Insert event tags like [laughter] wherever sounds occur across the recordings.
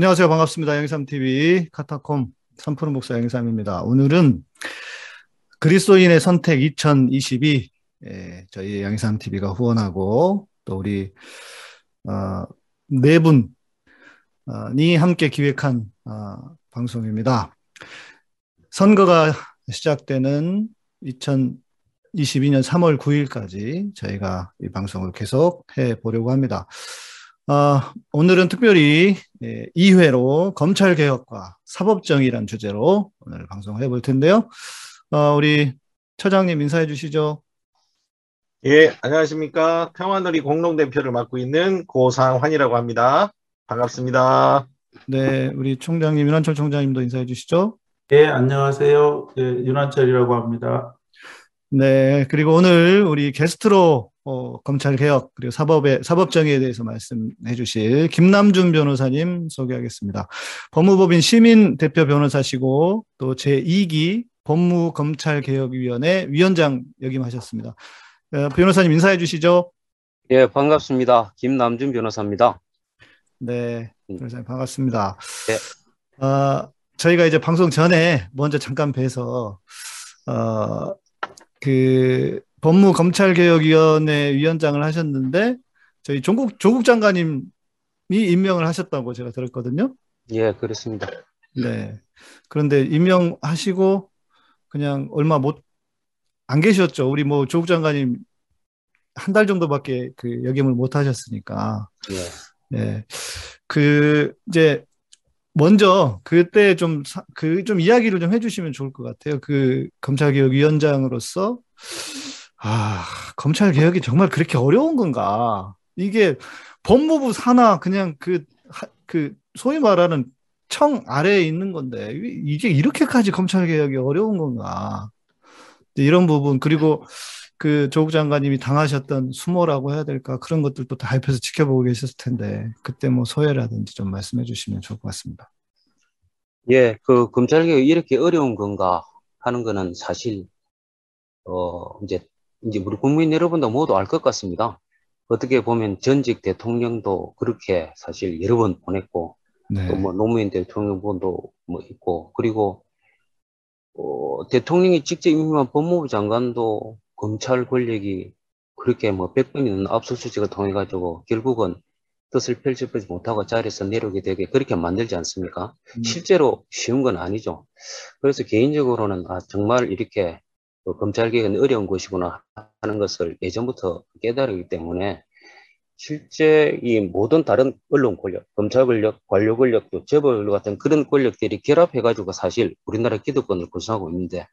안녕하세요. 반갑습니다. 영삼TV 카타콤 3푸른 목사 영삼입니다. 오늘은 그리스도인의 선택 2022 예, 저희 양삼TV가 후원하고 또 우리 어, 네 분이 함께 기획한 어, 방송입니다. 선거가 시작되는 2022년 3월 9일까지 저희가 이 방송을 계속 해 보려고 합니다. 어, 오늘은 특별히 예, 2회로 검찰개혁과 사법정의란 주제로 오늘 방송을 해볼 텐데요. 어, 우리 처장님 인사해 주시죠. 예, 안녕하십니까. 평화놀이 공동대표를 맡고 있는 고상환이라고 합니다. 반갑습니다. 네, 우리 총장님, 윤한철 총장님도 인사해 주시죠. 예, 안녕하세요. 예, 윤한철이라고 합니다. 네, 그리고 오늘 우리 게스트로 어, 검찰 개혁 그리고 사법의 사법 정의에 대해서 말씀해 주실 김남준 변호사님 소개하겠습니다. 법무법인 시민 대표 변호사시고 또 제2기 법무검찰개혁위원회 위원장 역임하셨습니다. 어, 변호사님 인사해 주시죠. 예, 반갑습니다. 김남준 변호사입니다. 네, 변호사님 반갑습니다. 네. 어, 저희가 이제 방송 전에 먼저 잠깐 뵈서 어, 그 법무검찰개혁위원회 위원장을 하셨는데 저희 조국 조국 장관님이 임명을 하셨다고 제가 들었거든요. 예, 그렇습니다. 네. 그런데 임명하시고 그냥 얼마 못 안 계셨죠. 우리 뭐 조국 장관님 한 달 정도밖에 그 역임을 못 하셨으니까. 예. 네. 그 이제 먼저 그때 좀 그 좀 이야기를 좀 해주시면 좋을 것 같아요. 그 검찰개혁위원장으로서 아 검찰 개혁이 정말 그렇게 어려운 건가? 이게 법무부 산하 그냥 그그 소위 말하는 청 아래에 있는 건데 이게 이렇게까지 검찰 개혁이 어려운 건가? 이런 부분 그리고 그 조국 장관님이 당하셨던 수모라고 해야 될까 그런 것들도 다 옆에서 지켜보고 계셨을 텐데 그때 뭐 소회라든지 좀 말씀해 주시면 좋을 것 같습니다. 예, 그 검찰 개혁이 이렇게 어려운 건가 하는 거는 사실 어 이제 이제 우리 국민 여러분도 모두 알 것 같습니다. 어떻게 보면 전직 대통령도 그렇게 사실 여러 번 보냈고 네. 또뭐 노무현 대통령도 뭐 있고 그리고 어, 대통령이 직접 임명한 법무부 장관도 검찰 권력이 그렇게 뭐 100번이는 압수수색을 통해 가지고 결국은 뜻을 펼쳐보지 못하고 자리에서 내려오게 되게 그렇게 만들지 않습니까? 음. 실제로 쉬운 건 아니죠. 그래서 개인적으로는 아 정말 이렇게 그 검찰개혁은 어려운 것이구나 하는 것을 예전부터 깨달았기 때문에 실제 이 모든 다른 언론 권력, 검찰 권력, 관료 권력도 재벌 같은 그런 권력들이 결합해가지고 사실 우리나라 기득권을 구성하고 있는데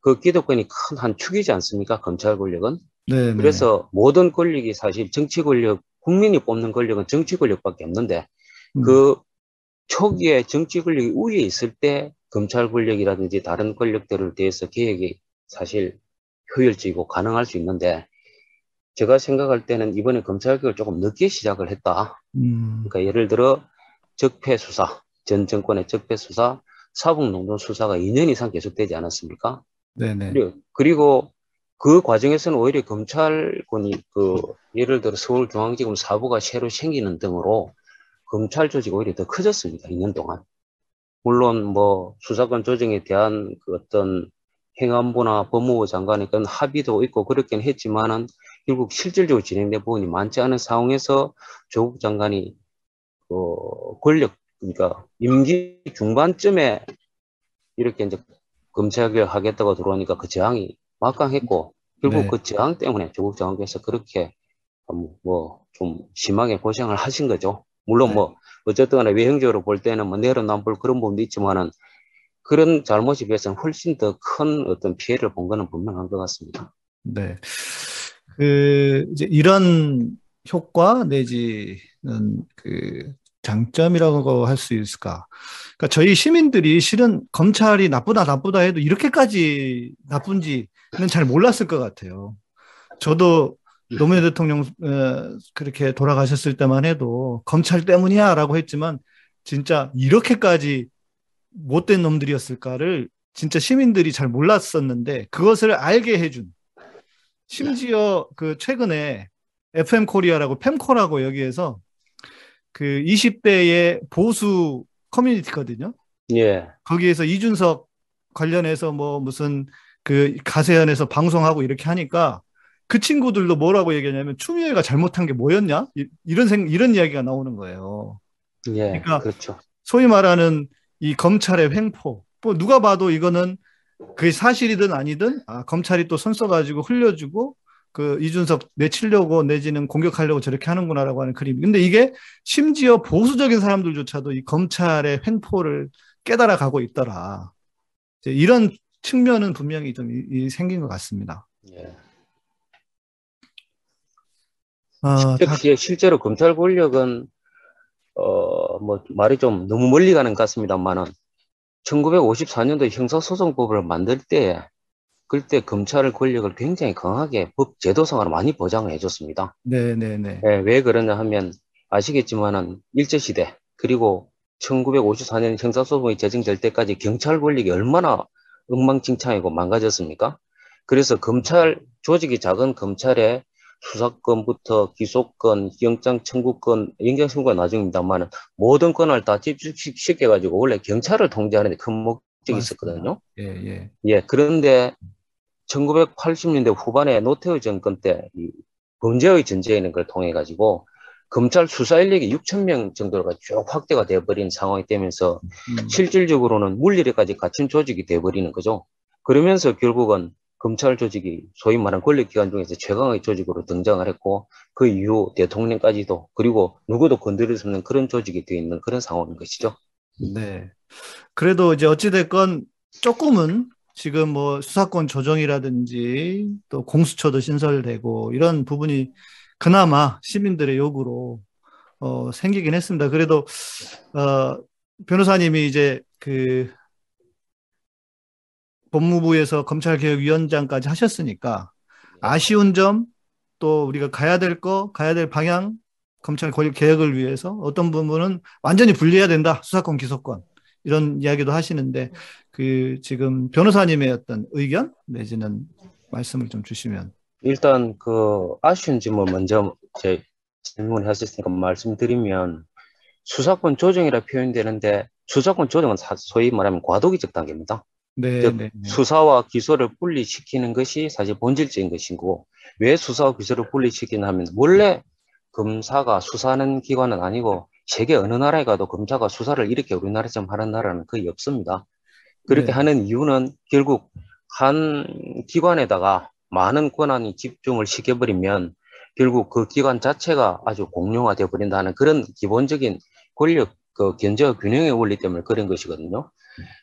그 기득권이 큰 한 축이지 않습니까? 검찰 권력은. 네네. 그래서 모든 권력이 사실 정치 권력, 국민이 뽑는 권력은 정치 권력밖에 없는데 음. 그 초기에 정치 권력이 우위에 있을 때 검찰 권력이라든지 다른 권력들을 대해서 개혁이 사실 효율적이고 가능할 수 있는데 제가 생각할 때는 이번에 검찰 개혁을 조금 늦게 시작을 했다. 음. 그러니까 예를 들어 적폐 수사, 전 정권의 적폐 수사, 사법농단 수사가 2년 이상 계속되지 않았습니까? 네네. 그리고, 그 과정에서는 오히려 검찰권이 그 예를 들어 서울중앙지검 사부가 새로 생기는 등으로 검찰 조직이 오히려 더 커졌습니다. 2년 동안. 물론 뭐 수사권 조정에 대한 그 어떤 행안부나 법무부 장관의 그런 합의도 있고 그렇긴 했지만은 결국 실질적으로 진행된 부분이 많지 않은 상황에서 조국 장관이 그 권력 그러니까 임기 중반쯤에 이렇게 이제 검찰개혁 하겠다고 들어오니까 그 저항이 막강했고 결국 네. 그 저항 때문에 조국 장관께서 그렇게 뭐 좀 심하게 고생을 하신 거죠. 물론 네. 뭐 어쨌든 간에 외형적으로 볼 때는 뭐 내려남불 그런 부분도 있지만은 그런 잘못에 비해서는 훨씬 더 큰 어떤 피해를 본 거는 분명한 것 같습니다. 네. 그, 이제 이런 효과 내지는 그 장점이라고 할 수 있을까? 그러니까 저희 시민들이 실은 검찰이 나쁘다 나쁘다 해도 이렇게까지 나쁜지는 잘 몰랐을 것 같아요. 저도 노무현 대통령 어, 그렇게 돌아가셨을 때만 해도 검찰 때문이야라고 했지만 진짜 이렇게까지 못된 놈들이었을까를 진짜 시민들이 잘 몰랐었는데 그것을 알게 해준 심지어 그 최근에 FM 코리아라고 펨코라고 여기에서 그 20대의 보수 커뮤니티거든요. 예. 거기에서 이준석 관련해서 뭐 무슨 그 가세연에서 방송하고 이렇게 하니까 그 친구들도 뭐라고 얘기하냐면 추미애가 잘못한 게 뭐였냐 이- 이런 생 이런 이야기가 나오는 거예요. 예. 그러니까 그렇죠. 소위 말하는 이 검찰의 횡포. 뭐 누가 봐도 이거는 그게 사실이든 아니든 아, 검찰이 또 손 써가지고 흘려주고 그 이준석 내치려고 내지는 공격하려고 저렇게 하는구나라고 하는 그림. 근데 이게 심지어 보수적인 사람들조차도 이 검찰의 횡포를 깨달아 가고 있더라. 이런 측면은 분명히 좀 이- 이 생긴 것 같습니다. 예. 어, 다- 실제로 검찰 권력은 어 뭐 말이 좀 너무 멀리 가는 것 같습니다만은 1954년도 형사소송법을 만들 때 그때 검찰 권력을 굉장히 강하게 법 제도상으로 많이 보장을 해줬습니다. 네네네. 예, 왜 그러냐 하면 아시겠지만은 일제시대 그리고 1954년 형사소송이 제정될 때까지 경찰 권력이 얼마나 엉망진창이고 망가졌습니까? 그래서 검찰 조직이 작은 검찰에 수사권부터 기소권, 영장 청구권, 영장 청구가 나중입니다만 모든 권을 다 집중시켜 가지고 원래 경찰을 통제하는 데 큰 목적이 있었거든요. 예, 예. 예, 그런데 1980년대 후반에 노태우 정권 때 이 범죄의 전제이는 걸 통해 가지고 검찰 수사 인력이 6천 명 정도가 쭉 확대가 돼버린 상황이 되면서 음, 실질적으로는 물리력까지 갖춘 조직이 돼버리는 거죠. 그러면서 결국은 검찰 조직이 소위 말하는 권력기관 중에서 최강의 조직으로 등장을 했고 그 이후 대통령까지도 그리고 누구도 건드릴 수 없는 그런 조직이 되어 있는 그런 상황인 것이죠. 네. 그래도 이제 어찌됐건 조금은 지금 뭐 수사권 조정이라든지 또 공수처도 신설되고 이런 부분이 그나마 시민들의 요구로 어, 생기긴 했습니다. 그래도 어, 변호사님이 이제 그 법무부에서 검찰개혁위원장까지 하셨으니까 아쉬운 점 또 우리가 가야 될 거, 가야 될 방향 검찰 권력 개혁을 위해서 어떤 부분은 완전히 분리해야 된다. 수사권, 기소권. 이런 이야기도 하시는데 그 지금 변호사님의 어떤 의견 내지는 말씀을 좀 주시면 일단 그 아쉬운 점을 먼저 제 질문하셨으니까 말씀드리면 수사권 조정이라 표현되는데 수사권 조정은 사- 소위 말하면 과도기적 단계입니다. 네, 즉, 네, 네. 수사와 기소를 분리시키는 것이 사실 본질적인 것이고 왜 수사와 기소를 분리시키냐 하면 원래 검사가 수사하는 기관은 아니고 세계 어느 나라에 가도 검사가 수사를 이렇게 우리나라처럼 하는 나라는 거의 없습니다. 그렇게 네. 하는 이유는 결국 한 기관에다가 많은 권한이 집중을 시켜버리면 결국 그 기관 자체가 아주 공룡화되어 버린다는 그런 기본적인 권력 그 견제와 균형의 원리 때문에 그런 것이거든요.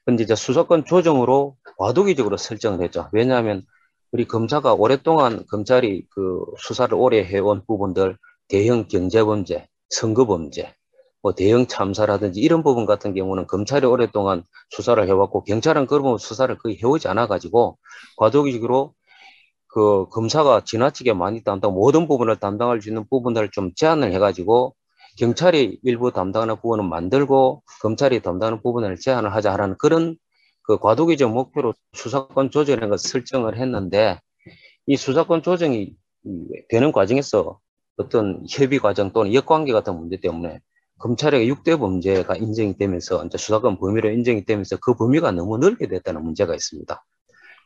근데 이제 수사권 조정으로 과도기적으로 설정을 했죠. 왜냐하면 우리 검사가 오랫동안 검찰이 그 수사를 오래 해온 부분들 대형 경제범죄, 선거범죄, 뭐 대형 참사라든지 이런 부분 같은 경우는 검찰이 오랫동안 수사를 해왔고 경찰은 그런 부분 수사를 거의 해오지 않아 가지고 과도기적으로 그 검사가 지나치게 많이 담당 모든 부분을 담당할 수 있는 부분들을 좀 제한을 해가지고 경찰이 일부 담당하는 부분은 만들고 검찰이 담당하는 부분을 제한을 하자 하는 그런 그 과도기적 목표로 수사권 조정이라는 것을 설정을 했는데 이 수사권 조정이 이 되는 과정에서 어떤 협의 과정 또는 역관계 같은 문제 때문에 검찰의 6대 범죄가 인정이 되면서 이제 수사권 범위로 인정이 되면서 그 범위가 너무 넓게 됐다는 문제가 있습니다.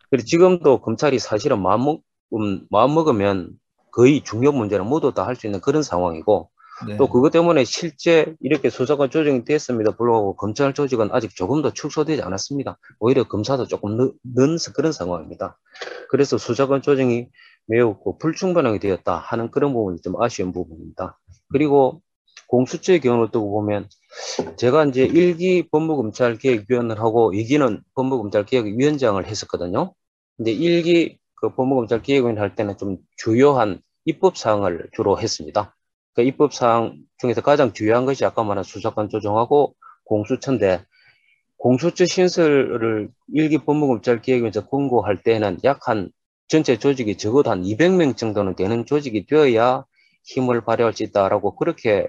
그리고 지금도 검찰이 사실은 마음먹, 음, 마음먹으면 거의 중요 문제는 모두 다 할 수 있는 그런 상황이고 네. 또 그것 때문에 실제 이렇게 수사권 조정이 됐습니다. 불구하고 검찰 조직은 아직 조금 더 축소되지 않았습니다. 오히려 검사도 조금 는, 는 그런 상황입니다. 그래서 수사권 조정이 매우 그 불충분하게 되었다 하는 그런 부분이 좀 아쉬운 부분입니다. 그리고 공수처의 경우를 두고 보면 제가 이제 1기 법무검찰개혁위원을 하고 2기는 법무검찰개혁위원장을 했었거든요. 근데 1기 그 법무검찰개혁위원 할 때는 좀 주요한 입법사항을 주로 했습니다. 그 입법사항 중에서 가장 중요한 것이 아까 말한 수사권 조정하고 공수처인데 공수처 신설을 일기 법무검찰개혁에서 권고할 때는 약 한 전체 조직이 적어도 한 200명 정도는 되는 조직이 되어야 힘을 발휘할 수 있다라고 그렇게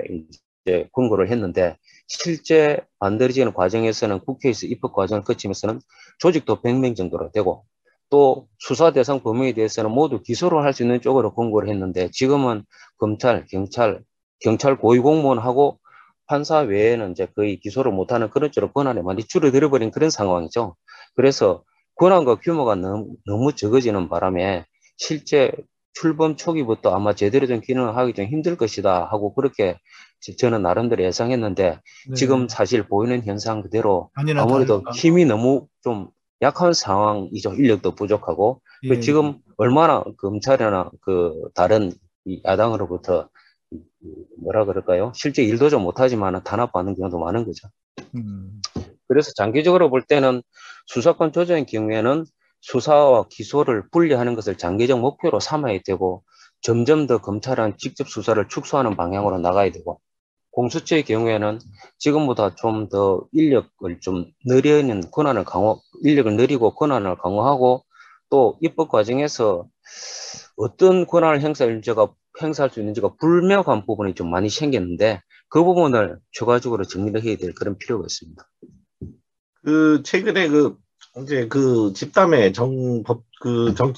이제 권고를 했는데 실제 만들어지는 과정에서는 국회에서 입법 과정을 거치면서는 조직도 100명 정도로 되고 또 수사 대상 범위에 대해서는 모두 기소를 할 수 있는 쪽으로 권고를 했는데 지금은 검찰, 경찰, 경찰 고위공무원하고 판사 외에는 이제 거의 기소를 못하는 그런 쪽으로 권한이 많이 줄어들어 버린 그런 상황이죠. 그래서 권한과 규모가 너무, 너무 적어지는 바람에 실제 출범 초기부터 아마 제대로 된 기능을 하기 좀 힘들 것이다 하고 그렇게 저는 나름대로 예상했는데 네. 지금 사실 보이는 현상 그대로 아무래도 다를까. 힘이 너무 좀 약한 상황이죠. 인력도 부족하고 그 예. 지금 얼마나 검찰이나 그 다른 이 야당으로부터 뭐라 그럴까요? 실제 일도 좀 못하지만 탄압받는 경우도 많은 거죠. 음. 그래서 장기적으로 볼 때는 수사권 조정의 경우에는 수사와 기소를 분리하는 것을 장기적 목표로 삼아야 되고 점점 더 검찰은 직접 수사를 축소하는 방향으로 나가야 되고 공수처의 경우에는 지금보다 좀 더 인력을 좀 늘리는 권한을 강화, 인력을 늘리고 권한을 강화하고 또 입법 과정에서 어떤 권한을 행사할지가 행사할 수 있는지가 불명확한 부분이 좀 많이 생겼는데 그 부분을 추가적으로 정리를 해야 될 그런 필요가 있습니다. 그 최근에 그 이제 그 집담회 정법 그 정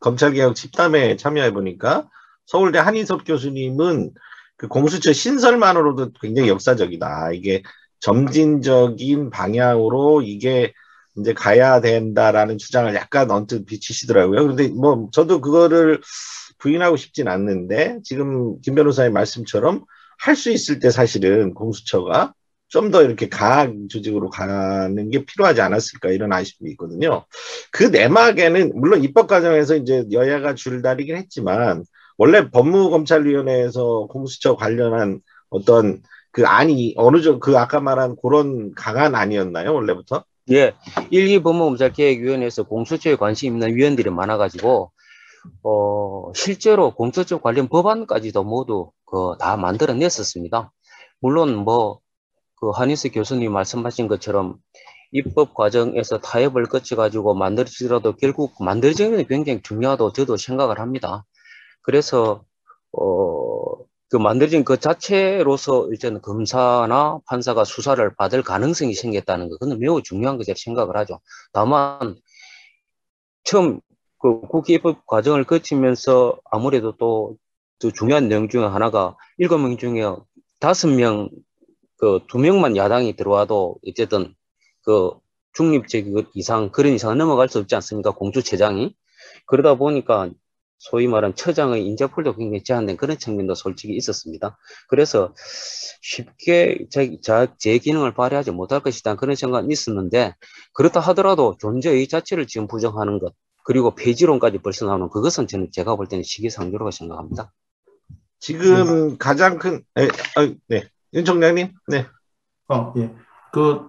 검찰개혁 집담회 참여해 보니까 서울대 한인섭 교수님은 그 공수처 신설만으로도 굉장히 역사적이다. 이게 점진적인 방향으로 이게 이제 가야 된다라는 주장을 약간 언뜻 비치시더라고요. 그런데 뭐 저도 그거를 부인하고 싶진 않는데 지금 김 변호사의 말씀처럼 할 수 있을 때 사실은 공수처가 좀 더 이렇게 강한 조직으로 가는 게 필요하지 않았을까 이런 아쉬움이 있거든요. 그 내막에는 물론 입법 과정에서 이제 여야가 줄다리긴 했지만 원래 법무검찰위원회에서 공수처 관련한 어떤 그 안이 어느 정도 그 아까 말한 그런 강한 안이었나요 원래부터? 예, 1기 법무검찰개혁위원회에서 공수처에 관심 있는 위원들이 많아가지고, 어, 실제로 공수처 관련 법안까지도 모두 그 다 만들어냈었습니다. 물론 뭐, 그 한희수 교수님 말씀하신 것처럼 입법 과정에서 타협을 거쳐가지고 만들어지더라도 결국 만들어지는 게 굉장히 중요하다고 저도 생각을 합니다. 그래서, 어, 그 만들어진 그 자체로서 이제는 검사나 판사가 수사를 받을 가능성이 생겼다는 거, 그건 매우 중요한 것이라 생각을 하죠. 다만, 처음 그 국회 입법 과정을 거치면서 아무래도 또, 또 중요한 내용 중에 하나가 일곱 명 중에 다섯 명, 그 두 명만 야당이 들어와도 어쨌든 그 중립적 이상, 그런 이상은 넘어갈 수 없지 않습니까? 공주처장이. 그러다 보니까 소위 말하는 처장의 인재풀도 굉장히 제한된 그런 측면도 솔직히 있었습니다. 그래서 쉽게 제, 제 기능을 발휘하지 못할 것이다 그런 생각은 있었는데 그렇다 하더라도 존재의 자체를 지금 부정하는 것 그리고 폐지론까지 벌써 나오는 그것은 저는 제가 볼 때는 시기상조라고 생각합니다. 지금 가장 큰 에, 아, 네. 윤 총장님, 네. 어, 예. 그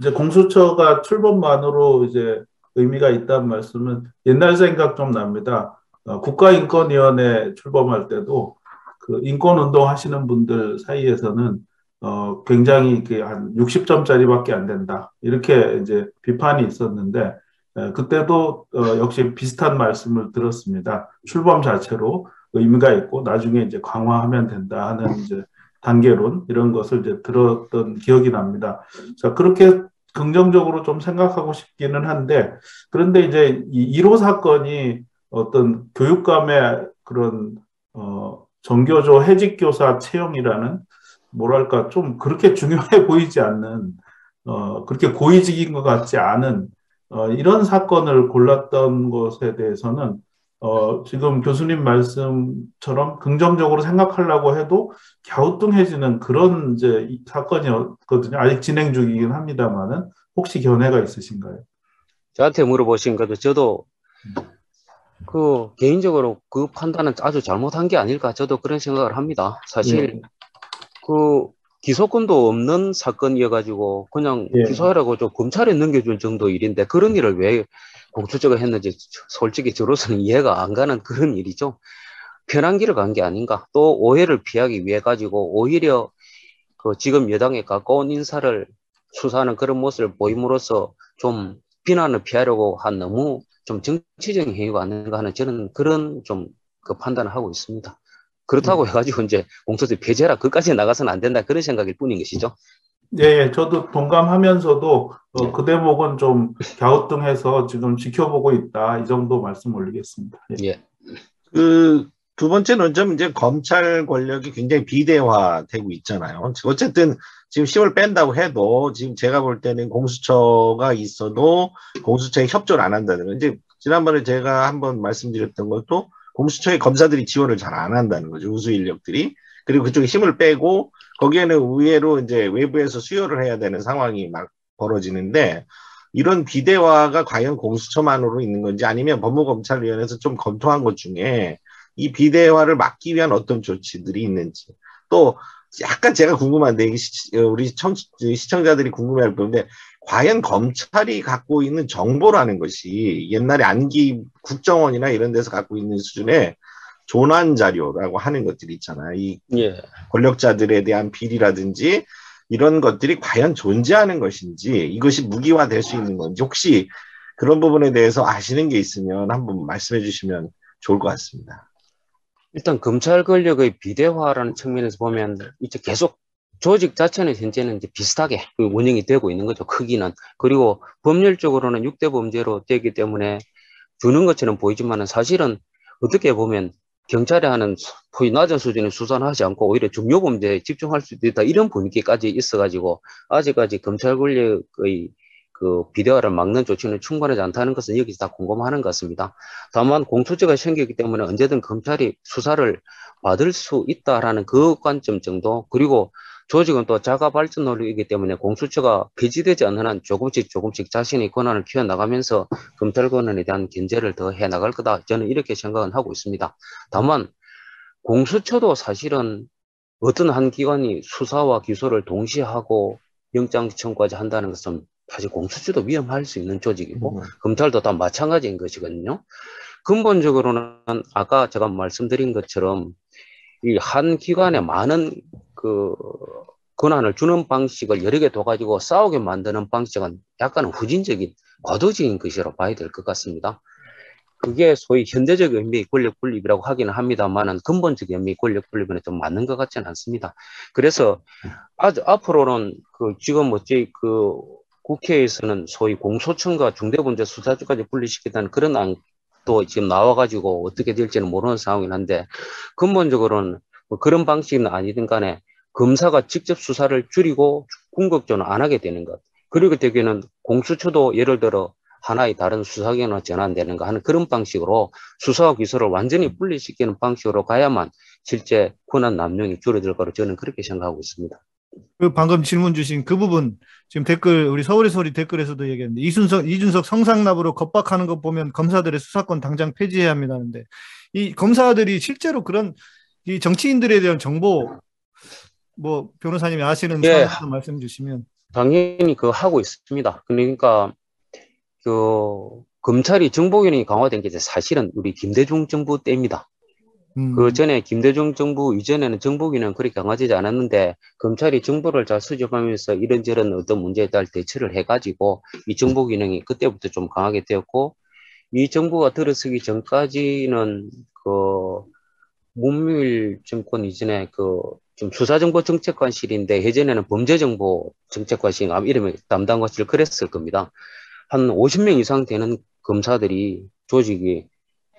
이제 공수처가 출범만으로 이제 의미가 있다는 말씀은 옛날 생각 좀 납니다. 어, 국가인권위원회 출범할 때도 그 인권운동 하시는 분들 사이에서는 어, 굉장히 한 60점짜리밖에 안 된다. 이렇게 이제 비판이 있었는데, 에, 그때도 어, 역시 비슷한 말씀을 들었습니다. 출범 자체로 의미가 있고 나중에 이제 강화하면 된다 하는 이제 단계론 이런 것을 이제 들었던 기억이 납니다. 자, 그렇게 긍정적으로 좀 생각하고 싶기는 한데, 그런데 이제 이 1호 사건이 어떤 교육감의 그런, 어, 정교조 해직 교사 채용이라는, 뭐랄까, 좀 그렇게 중요해 [laughs] 보이지 않는, 어, 그렇게 고위직인 것 같지 않은, 어, 이런 사건을 골랐던 것에 대해서는, 어, 지금 교수님 말씀처럼 긍정적으로 생각하려고 해도 갸우뚱해지는 그런 이제 사건이었거든요. 아직 진행 중이긴 합니다만은 혹시 견해가 있으신가요? 저한테 물어보신 것도 저도 그 개인적으로 그 판단은 아주 잘못한 게 아닐까 저도 그런 생각을 합니다. 사실 예. 그 기소권도 없는 사건이어가지고 그냥 예. 기소하라고 좀 검찰에 넘겨줄 정도 일인데 그런 일을 왜 공수처가 했는지 솔직히 저로서는 이해가 안 가는 그런 일이죠. 편한 길을 간 게 아닌가. 또 오해를 피하기 위해 가지고 오히려 그 지금 여당에 가까운 인사를 수사하는 그런 모습을 보임으로써 좀 비난을 피하려고 한 너무 좀 정치적인 행위가 아닌가 하는 저는 그런 좀 그 판단을 하고 있습니다. 그렇다고 음. 해가지고 이제 공소시 폐지해라 그까지 나가서는 안 된다 그런 생각일 뿐인 것이죠. 예, 예, 저도 동감하면서도 어, 그 대목은 좀 갸우뚱해서 지금 지켜보고 있다 이 정도 말씀 올리겠습니다. 예. 예. 그 두 번째는 좀 이제 검찰 권력이 굉장히 비대화되고 있잖아요. 어쨌든 지금 힘을 뺀다고 해도 지금 제가 볼 때는 공수처가 있어도 공수처에 협조를 안 한다는 거. 이제 지난번에 제가 한번 말씀드렸던 것도 공수처의 검사들이 지원을 잘 안 한다는 거죠. 우수 인력들이. 그리고 그쪽에 힘을 빼고 거기에는 의외로 이제 외부에서 수요를 해야 되는 상황이 막 벌어지는데 이런 비대화가 과연 공수처만으로 있는 건지 아니면 법무검찰위원회에서 좀 검토한 것 중에 이 비대화를 막기 위한 어떤 조치들이 있는지. 또 약간 제가 궁금한데 우리 청, 시청자들이 궁금해할 부분인데 과연 검찰이 갖고 있는 정보라는 것이 옛날에 안기 국정원이나 이런 데서 갖고 있는 수준의 조난 자료라고 하는 것들이 있잖아요. 이 예. 권력자들에 대한 비리라든지 이런 것들이 과연 존재하는 것인지 이것이 무기화될 수 있는 건지 혹시 그런 부분에 대해서 아시는 게 있으면 한번 말씀해 주시면 좋을 것 같습니다. 일단 검찰 권력의 비대화라는 측면에서 보면 이제 계속 조직 자체는 현재는 이제 비슷하게 그 운영이 되고 있는 거죠. 크기는. 그리고 법률적으로는 6대 범죄로 되기 때문에 주는 것처럼 보이지만은 사실은 어떻게 보면 경찰이 하는 거의 낮은 수준의 수사는 하지 않고 오히려 중요 범죄에 집중할 수도 있다. 이런 분위기까지 있어가지고 아직까지 검찰 권력의 그 비대화를 막는 조치는 충분하지 않다는 것은 여기서 다 공감하는 것 같습니다. 다만 공소제가 생기기 때문에 언제든 검찰이 수사를 받을 수 있다라는 그 관점 정도 그리고 조직은 또 자가 발전 논리이기 때문에 공수처가 폐지되지 않는 한 조금씩 조금씩 자신의 권한을 키워나가면서 검찰 권한에 대한 견제를 더 해나갈 거다. 저는 이렇게 생각은 하고 있습니다. 다만 공수처도 사실은 어떤 한 기관이 수사와 기소를 동시에 하고 영장 청구까지 한다는 것은 사실 공수처도 위험할 수 있는 조직이고 음. 검찰도 다 마찬가지인 것이거든요. 근본적으로는 아까 제가 말씀드린 것처럼 이 한 기관에 많은 그 권한을 주는 방식을 여러 개 둬가지고 싸우게 만드는 방식은 약간은 후진적인 과도적인 것이라고 봐야 될 것 같습니다. 그게 소위 현대적 의미의 권력 분립이라고 하기는 합니다만은 근본적 의미의 권력 분립은 좀 맞는 것 같지는 않습니다. 그래서 아주 앞으로는 그 지금 뭐지 그 국회에서는 소위 공소청과 중대범죄수사처까지 분리시키다는 그런 안 도 지금 나와가지고 어떻게 될지는 모르는 상황이긴 한데 근본적으로는 뭐 그런 방식은 아니든 간에 검사가 직접 수사를 줄이고 궁극적으로 안 하게 되는 것. 그리고 되기는 공수처도 예를 들어 하나의 다른 수사기관으로 전환되는가 하는 그런 방식으로 수사와 기소를 완전히 분리시키는 방식으로 가야만 실제 권한 남용이 줄어들 거로 저는 그렇게 생각하고 있습니다. 그 방금 질문 주신 그 부분 지금 댓글 우리 서울의 소리 댓글에서도 얘기했는데 이순석 이준석 성상납으로 겁박하는 것 보면 검사들의 수사권 당장 폐지해야 합니다는데 이 검사들이 실제로 그런 이 정치인들에 대한 정보 뭐 변호사님이 아시는 예. 말씀 주시면 당연히 그 하고 있습니다. 그러니까 그 검찰이 정보기능이 강화된 게 사실은 우리 김대중 정부 때입니다. 음. 그 전에 김대중 정부 이전에는 정보기는 그렇게 강화되지 않았는데 검찰이 정보를 잘 수집하면서 이런저런 어떤 문제에 따라 대처를 해가지고 이 정보 기능이 그때부터 좀 강하게 되었고 이 정부가 들어서기 전까지는 그 문밀 정권 이전에 그 좀 수사정보 정책관실인데 예전에는 범죄정보 정책관실 이름이 담당관실 그랬을 겁니다. 한 50명 이상 되는 검사들이 조직이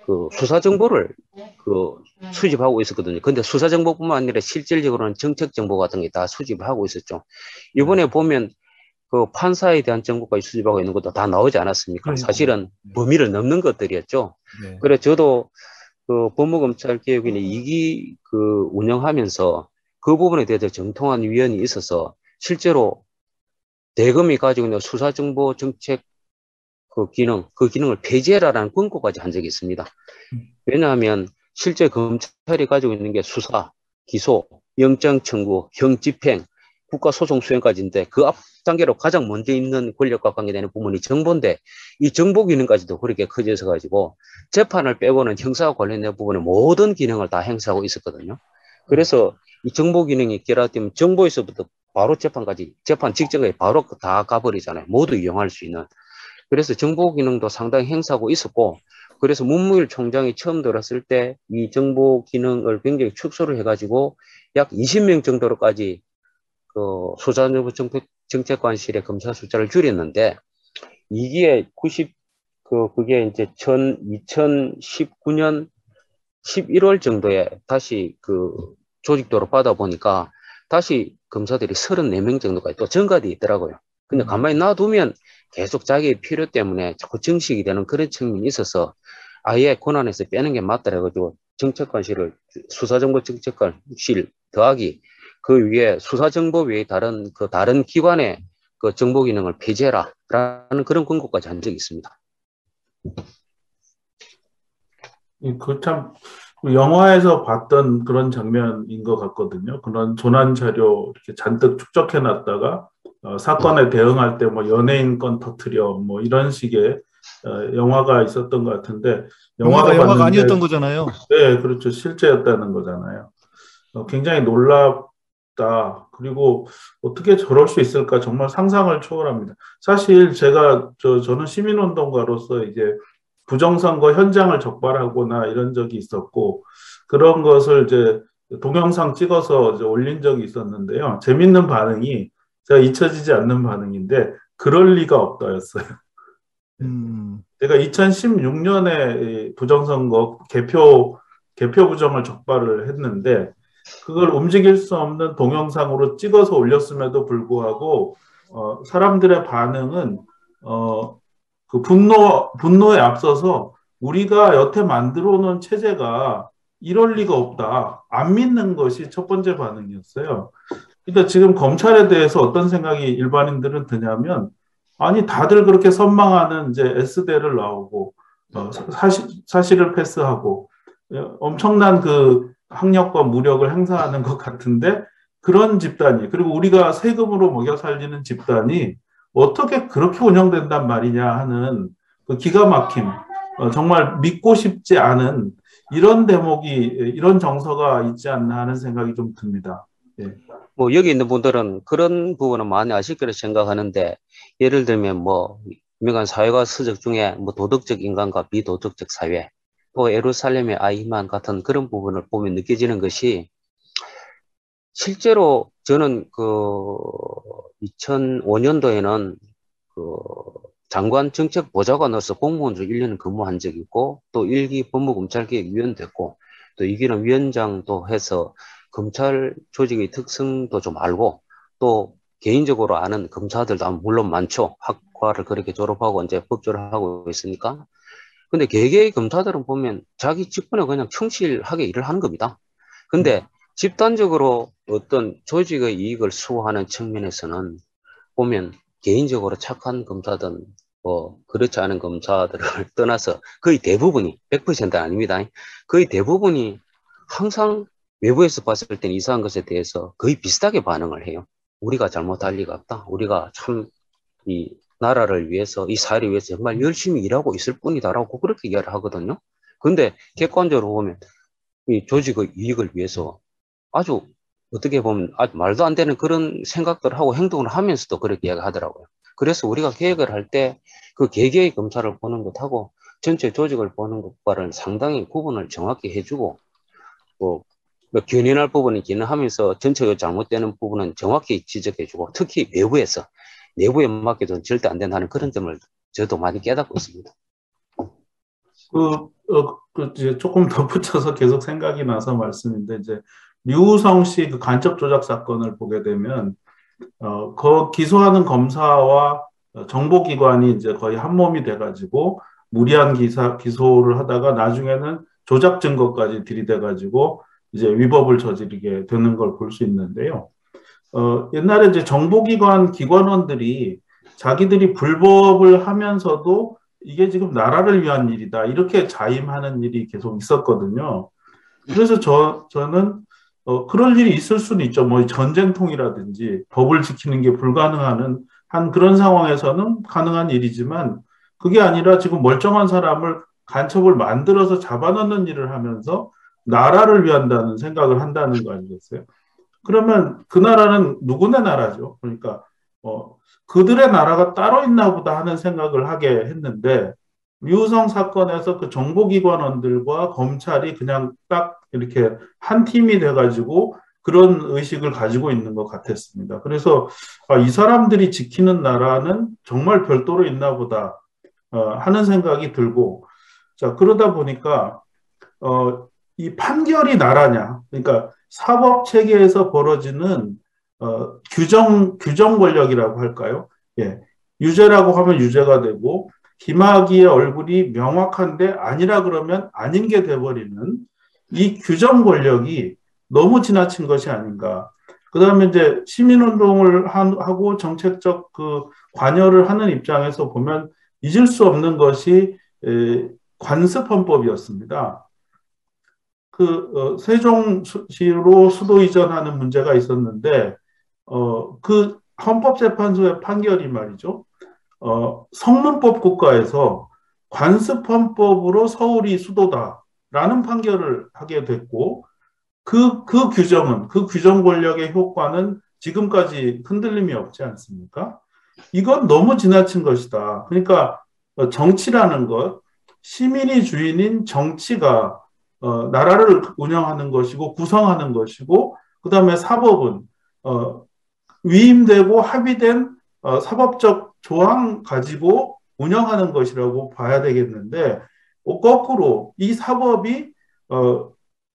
그 수사 정보를 그 수집하고 있었거든요. 근데 수사 정보뿐만 아니라 실질적으로는 정책 정보 같은 게 다 수집하고 있었죠. 이번에 보면 그 판사에 대한 정보까지 수집하고 있는 것도 다 나오지 않았습니까? 사실은 범위를 넘는 것들이었죠. 네. 그래 저도 그 법무검찰 개혁위는 이기 그 운영하면서 그 부분에 대해서 정통한 위원이 있어서 실제로 대검이 가지고 있는 수사 정보 정책 그 기능, 그 기능을 폐지해라라는 권고까지 한 적이 있습니다. 왜냐하면 실제 검찰이 가지고 있는 게 수사, 기소, 영장 청구, 형 집행, 국가 소송 수행까지인데 그 앞 단계로 가장 먼저 있는 권력과 관계되는 부분이 정보인데 이 정보 기능까지도 그렇게 커져서 가지고 재판을 빼고는 형사와 관련된 부분의 모든 기능을 다 행사하고 있었거든요. 그래서 이 정보 기능이 결합되면 정보에서부터 바로 재판까지 재판 직전까지 바로 다 가버리잖아요. 모두 이용할 수 있는. 그래서 정보 기능도 상당히 행사하고 있었고 그래서 문무일 총장이 처음 들었을 때 이 정보 기능을 굉장히 축소를 해가지고 약 20명 정도로까지 그 소자정보 정책관실의 검사 숫자를 줄였는데 이게 90, 그, 그게 이제 전, 2019년 11월 정도에 다시 그 조직도로 받아 보니까 다시 검사들이 34명 정도가 또 증가돼 있더라고요. 근데 가만히 놔두면 계속 자기의 필요 때문에 자꾸 정식이 되는 그런 측면이 있어서 아예 권한에서 빼는 게 맞다라 가지고 정책관실을 수사정보 정책관실 더하기 그 위에 수사정보 외에 다른 그 다른 기관의 그 정보 기능을 폐지해라라는 그런 권고까지 한 적이 있습니다. 그참 영화에서 봤던 그런 장면인 것 같거든요. 그런 조난 자료 이렇게 잔뜩 축적해 놨다가 어, 사건에 대응할 때 뭐 연예인 건 터트려 뭐 이런 식의 어, 영화가 있었던 것 같은데 영화가 영화가, 영화가 아니었던 거잖아요. 네, 그렇죠. 실제였다는 거잖아요. 어, 굉장히 놀랍다. 그리고 어떻게 저럴 수 있을까 정말 상상을 초월합니다. 사실 제가 저 저는 시민운동가로서 이제 부정선거 현장을 적발하거나 이런 적이 있었고 그런 것을 이제 동영상 찍어서 이제 올린 적이 있었는데요. 재밌는 반응이 제가 잊혀지지 않는 반응인데 그럴 리가 없다였어요. 음. 제가 2016년에 부정선거 개표 개표 부정을 적발을 했는데 그걸 움직일 수 없는 동영상으로 찍어서 올렸음에도 불구하고 어, 사람들의 반응은 어, 그 분노 분노에 앞서서 우리가 여태 만들어 놓은 체제가 이럴 리가 없다. 안 믿는 것이 첫 번째 반응이었어요. 그러니까 지금 검찰에 대해서 어떤 생각이 일반인들은 드냐면 아니 다들 그렇게 선망하는 이제 S대를 나오고 어, 사실 사실을 패스하고 어, 엄청난 그 학력과 무력을 행사하는 것 같은데 그런 집단이 그리고 우리가 세금으로 먹여 살리는 집단이 어떻게 그렇게 운영된단 말이냐 하는 그 기가 막힘, 어, 정말 믿고 싶지 않은 이런 대목이 이런 정서가 있지 않나 하는 생각이 좀 듭니다. 예. 뭐 여기 있는 분들은 그런 부분은 많이 아실 거라 생각하는데 예를 들면 뭐 유명한 사회가 서적 중에 뭐 도덕적 인간과 비도덕적 사회 또 에루살렘의 아이만 같은 그런 부분을 보면 느껴지는 것이 실제로 저는 그 2005년도에는 그 장관 정책 보좌관으로서 공무원으로 1년 근무한 적이 있고 또 일기 법무검찰개혁 위원 됐고 또 이기는 위원장도 해서 검찰 조직의 특성도 좀 알고 또 개인적으로 아는 검사들도 물론 많죠. 학과를 그렇게 졸업하고 이제 법조를 하고 있으니까. 근데 개개의 검사들은 보면 자기 직분에 그냥 충실하게 일을 하는 겁니다. 근데 집단적으로 어떤 조직의 이익을 수호하는 측면에서는 보면 개인적으로 착한 검사든 뭐 그렇지 않은 검사들을 [laughs] 떠나서 거의 대부분이 100%는 아닙니다. 거의 대부분이 항상 외부에서 봤을 땐 이상한 것에 대해서 거의 비슷하게 반응을 해요. 우리가 잘못할 리가 없다. 우리가 참 이 나라를 위해서 이 사회를 위해서 정말 열심히 일하고 있을 뿐이다라고 그렇게 이야기를 하거든요. 근데 객관적으로 보면 이 조직의 이익을 위해서 아주 어떻게 보면 아주 말도 안 되는 그런 생각들을 하고 행동을 하면서도 그렇게 이야기하더라고요. 그래서 우리가 계획을 할 때 그 개개의 검사를 보는 것하고 전체 조직을 보는 것과는 상당히 구분을 정확히 해주고 뭐, 뭐 견인할 부분은 견인하면서 전체가 잘못되는 부분은 정확히 지적해주고 특히 외부에서 내부에 맡겨도 절대 안 된다는 그런 점을 저도 많이 깨닫고 있습니다. 그, 어, 그 이제 조금 덧붙여서 계속 생각이 나서 말씀인데 이제 류우성 씨 그 간첩 조작 사건을 보게 되면 어, 그 기소하는 검사와 정보기관이 이제 거의 한 몸이 돼가지고 무리한 기사 기소를 하다가 나중에는 조작 증거까지 들이대가지고 이제 위법을 저지르게 되는 걸 볼 수 있는데요. 어, 옛날에 이제 정보기관 기관원들이 자기들이 불법을 하면서도 이게 지금 나라를 위한 일이다 이렇게 자임하는 일이 계속 있었거든요. 그래서 저 저는 어, 그럴 일이 있을 수는 있죠. 뭐 전쟁통이라든지 법을 지키는 게 불가능한 한 그런 상황에서는 가능한 일이지만 그게 아니라 지금 멀쩡한 사람을 간첩을 만들어서 잡아넣는 일을 하면서 나라를 위한다는 생각을 한다는 거 아니겠어요? 그러면 그 나라는 누구네 나라죠. 그러니까 어, 그들의 나라가 따로 있나 보다 하는 생각을 하게 했는데 류성 사건에서 그 정보기관원들과 검찰이 그냥 딱 이렇게 한 팀이 돼가지고 그런 의식을 가지고 있는 것 같았습니다. 그래서 아, 이 사람들이 지키는 나라는 정말 별도로 있나 보다 어, 하는 생각이 들고 자 그러다 보니까 어, 이 판결이 나라냐. 그러니까 사법 체계에서 벌어지는 어, 규정 규정 권력이라고 할까요? 예. 유죄라고 하면 유죄가 되고 김학의의 얼굴이 명확한데 아니라 그러면 아닌 게 돼버리는 이 규정 권력이 너무 지나친 것이 아닌가. 그 다음에 이제 시민운동을 하고 정책적 그 관여를 하는 입장에서 보면 잊을 수 없는 것이 관습헌법이었습니다. 그 어, 세종시로 수도 이전하는 문제가 있었는데 어, 그 헌법재판소의 판결이 말이죠. 어, 성문법 국가에서 관습헌법으로 서울이 수도다라는 판결을 하게 됐고 그, 그 규정은, 그 규정 권력의 효과는 지금까지 흔들림이 없지 않습니까? 이건 너무 지나친 것이다. 그러니까 어, 정치라는 것, 시민이 주인인 정치가 어, 나라를 운영하는 것이고 구성하는 것이고 그 다음에 사법은 어, 위임되고 합의된 어, 사법적 조항 가지고 운영하는 것이라고 봐야 되겠는데 어, 거꾸로 이 사법이 어,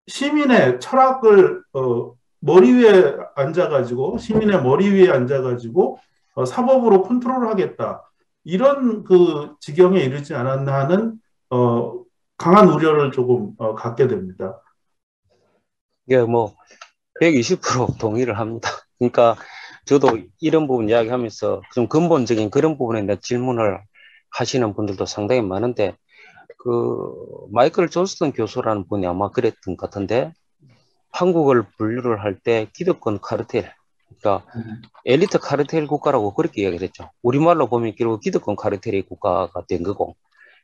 시민의 철학을 어, 머리 위에 앉아가지고 시민의 머리 위에 앉아가지고 어, 사법으로 컨트롤하겠다. 이런 그 지경에 이르지 않았나 하는 어, 강한 우려를 조금 어, 갖게 됩니다. 예, 뭐 120% [laughs] 동의를 합니다. 그러니까 저도 이런 부분 이야기하면서 좀 근본적인 그런 부분에 질문을 하시는 분들도 상당히 많은데 그 마이클 존스턴 교수라는 분이 아마 그랬던 것 같은데 한국을 분류를 할 때 기득권 카르텔 그러니까 음. 엘리트 카르텔 국가라고 그렇게 이야기를 했죠. 우리말로 보면 결국 기득권 카르텔의 국가가 된 거고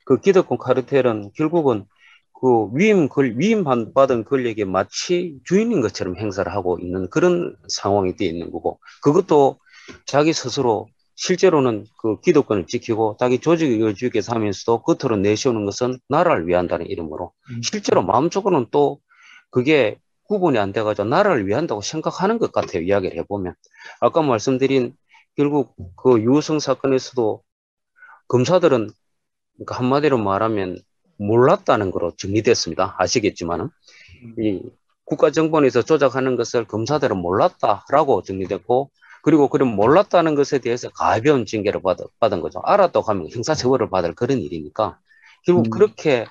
그 기득권 카르텔은 결국은 그 위임 걸 위임 받은 권력에 마치 주인인 것처럼 행사를 하고 있는 그런 상황이 되어 있는 거고 그것도 자기 스스로 실제로는 그 기득권을 지키고 자기 조직을 주기위해서 하면서도 겉으로 내세우는 것은 나라를 위한다는 이름으로 음. 실제로 마음속으로는 또 그게 구분이 안 돼가지고 나라를 위한다고 생각하는 것 같아요 이야기를 해보면 아까 말씀드린 결국 그 유성 사건에서도 검사들은 그러니까 한마디로 말하면 몰랐다는 거로 정리됐습니다 아시겠지만은 음. 이 국가정보원에서 조작하는 것을 검사들은 몰랐다라고 정리됐고 그리고 그럼 몰랐다는 것에 대해서 가벼운 징계를 받, 받은 거죠. 알았다고 하면 형사처벌을 받을 그런 일이니까 결국 음. 그렇게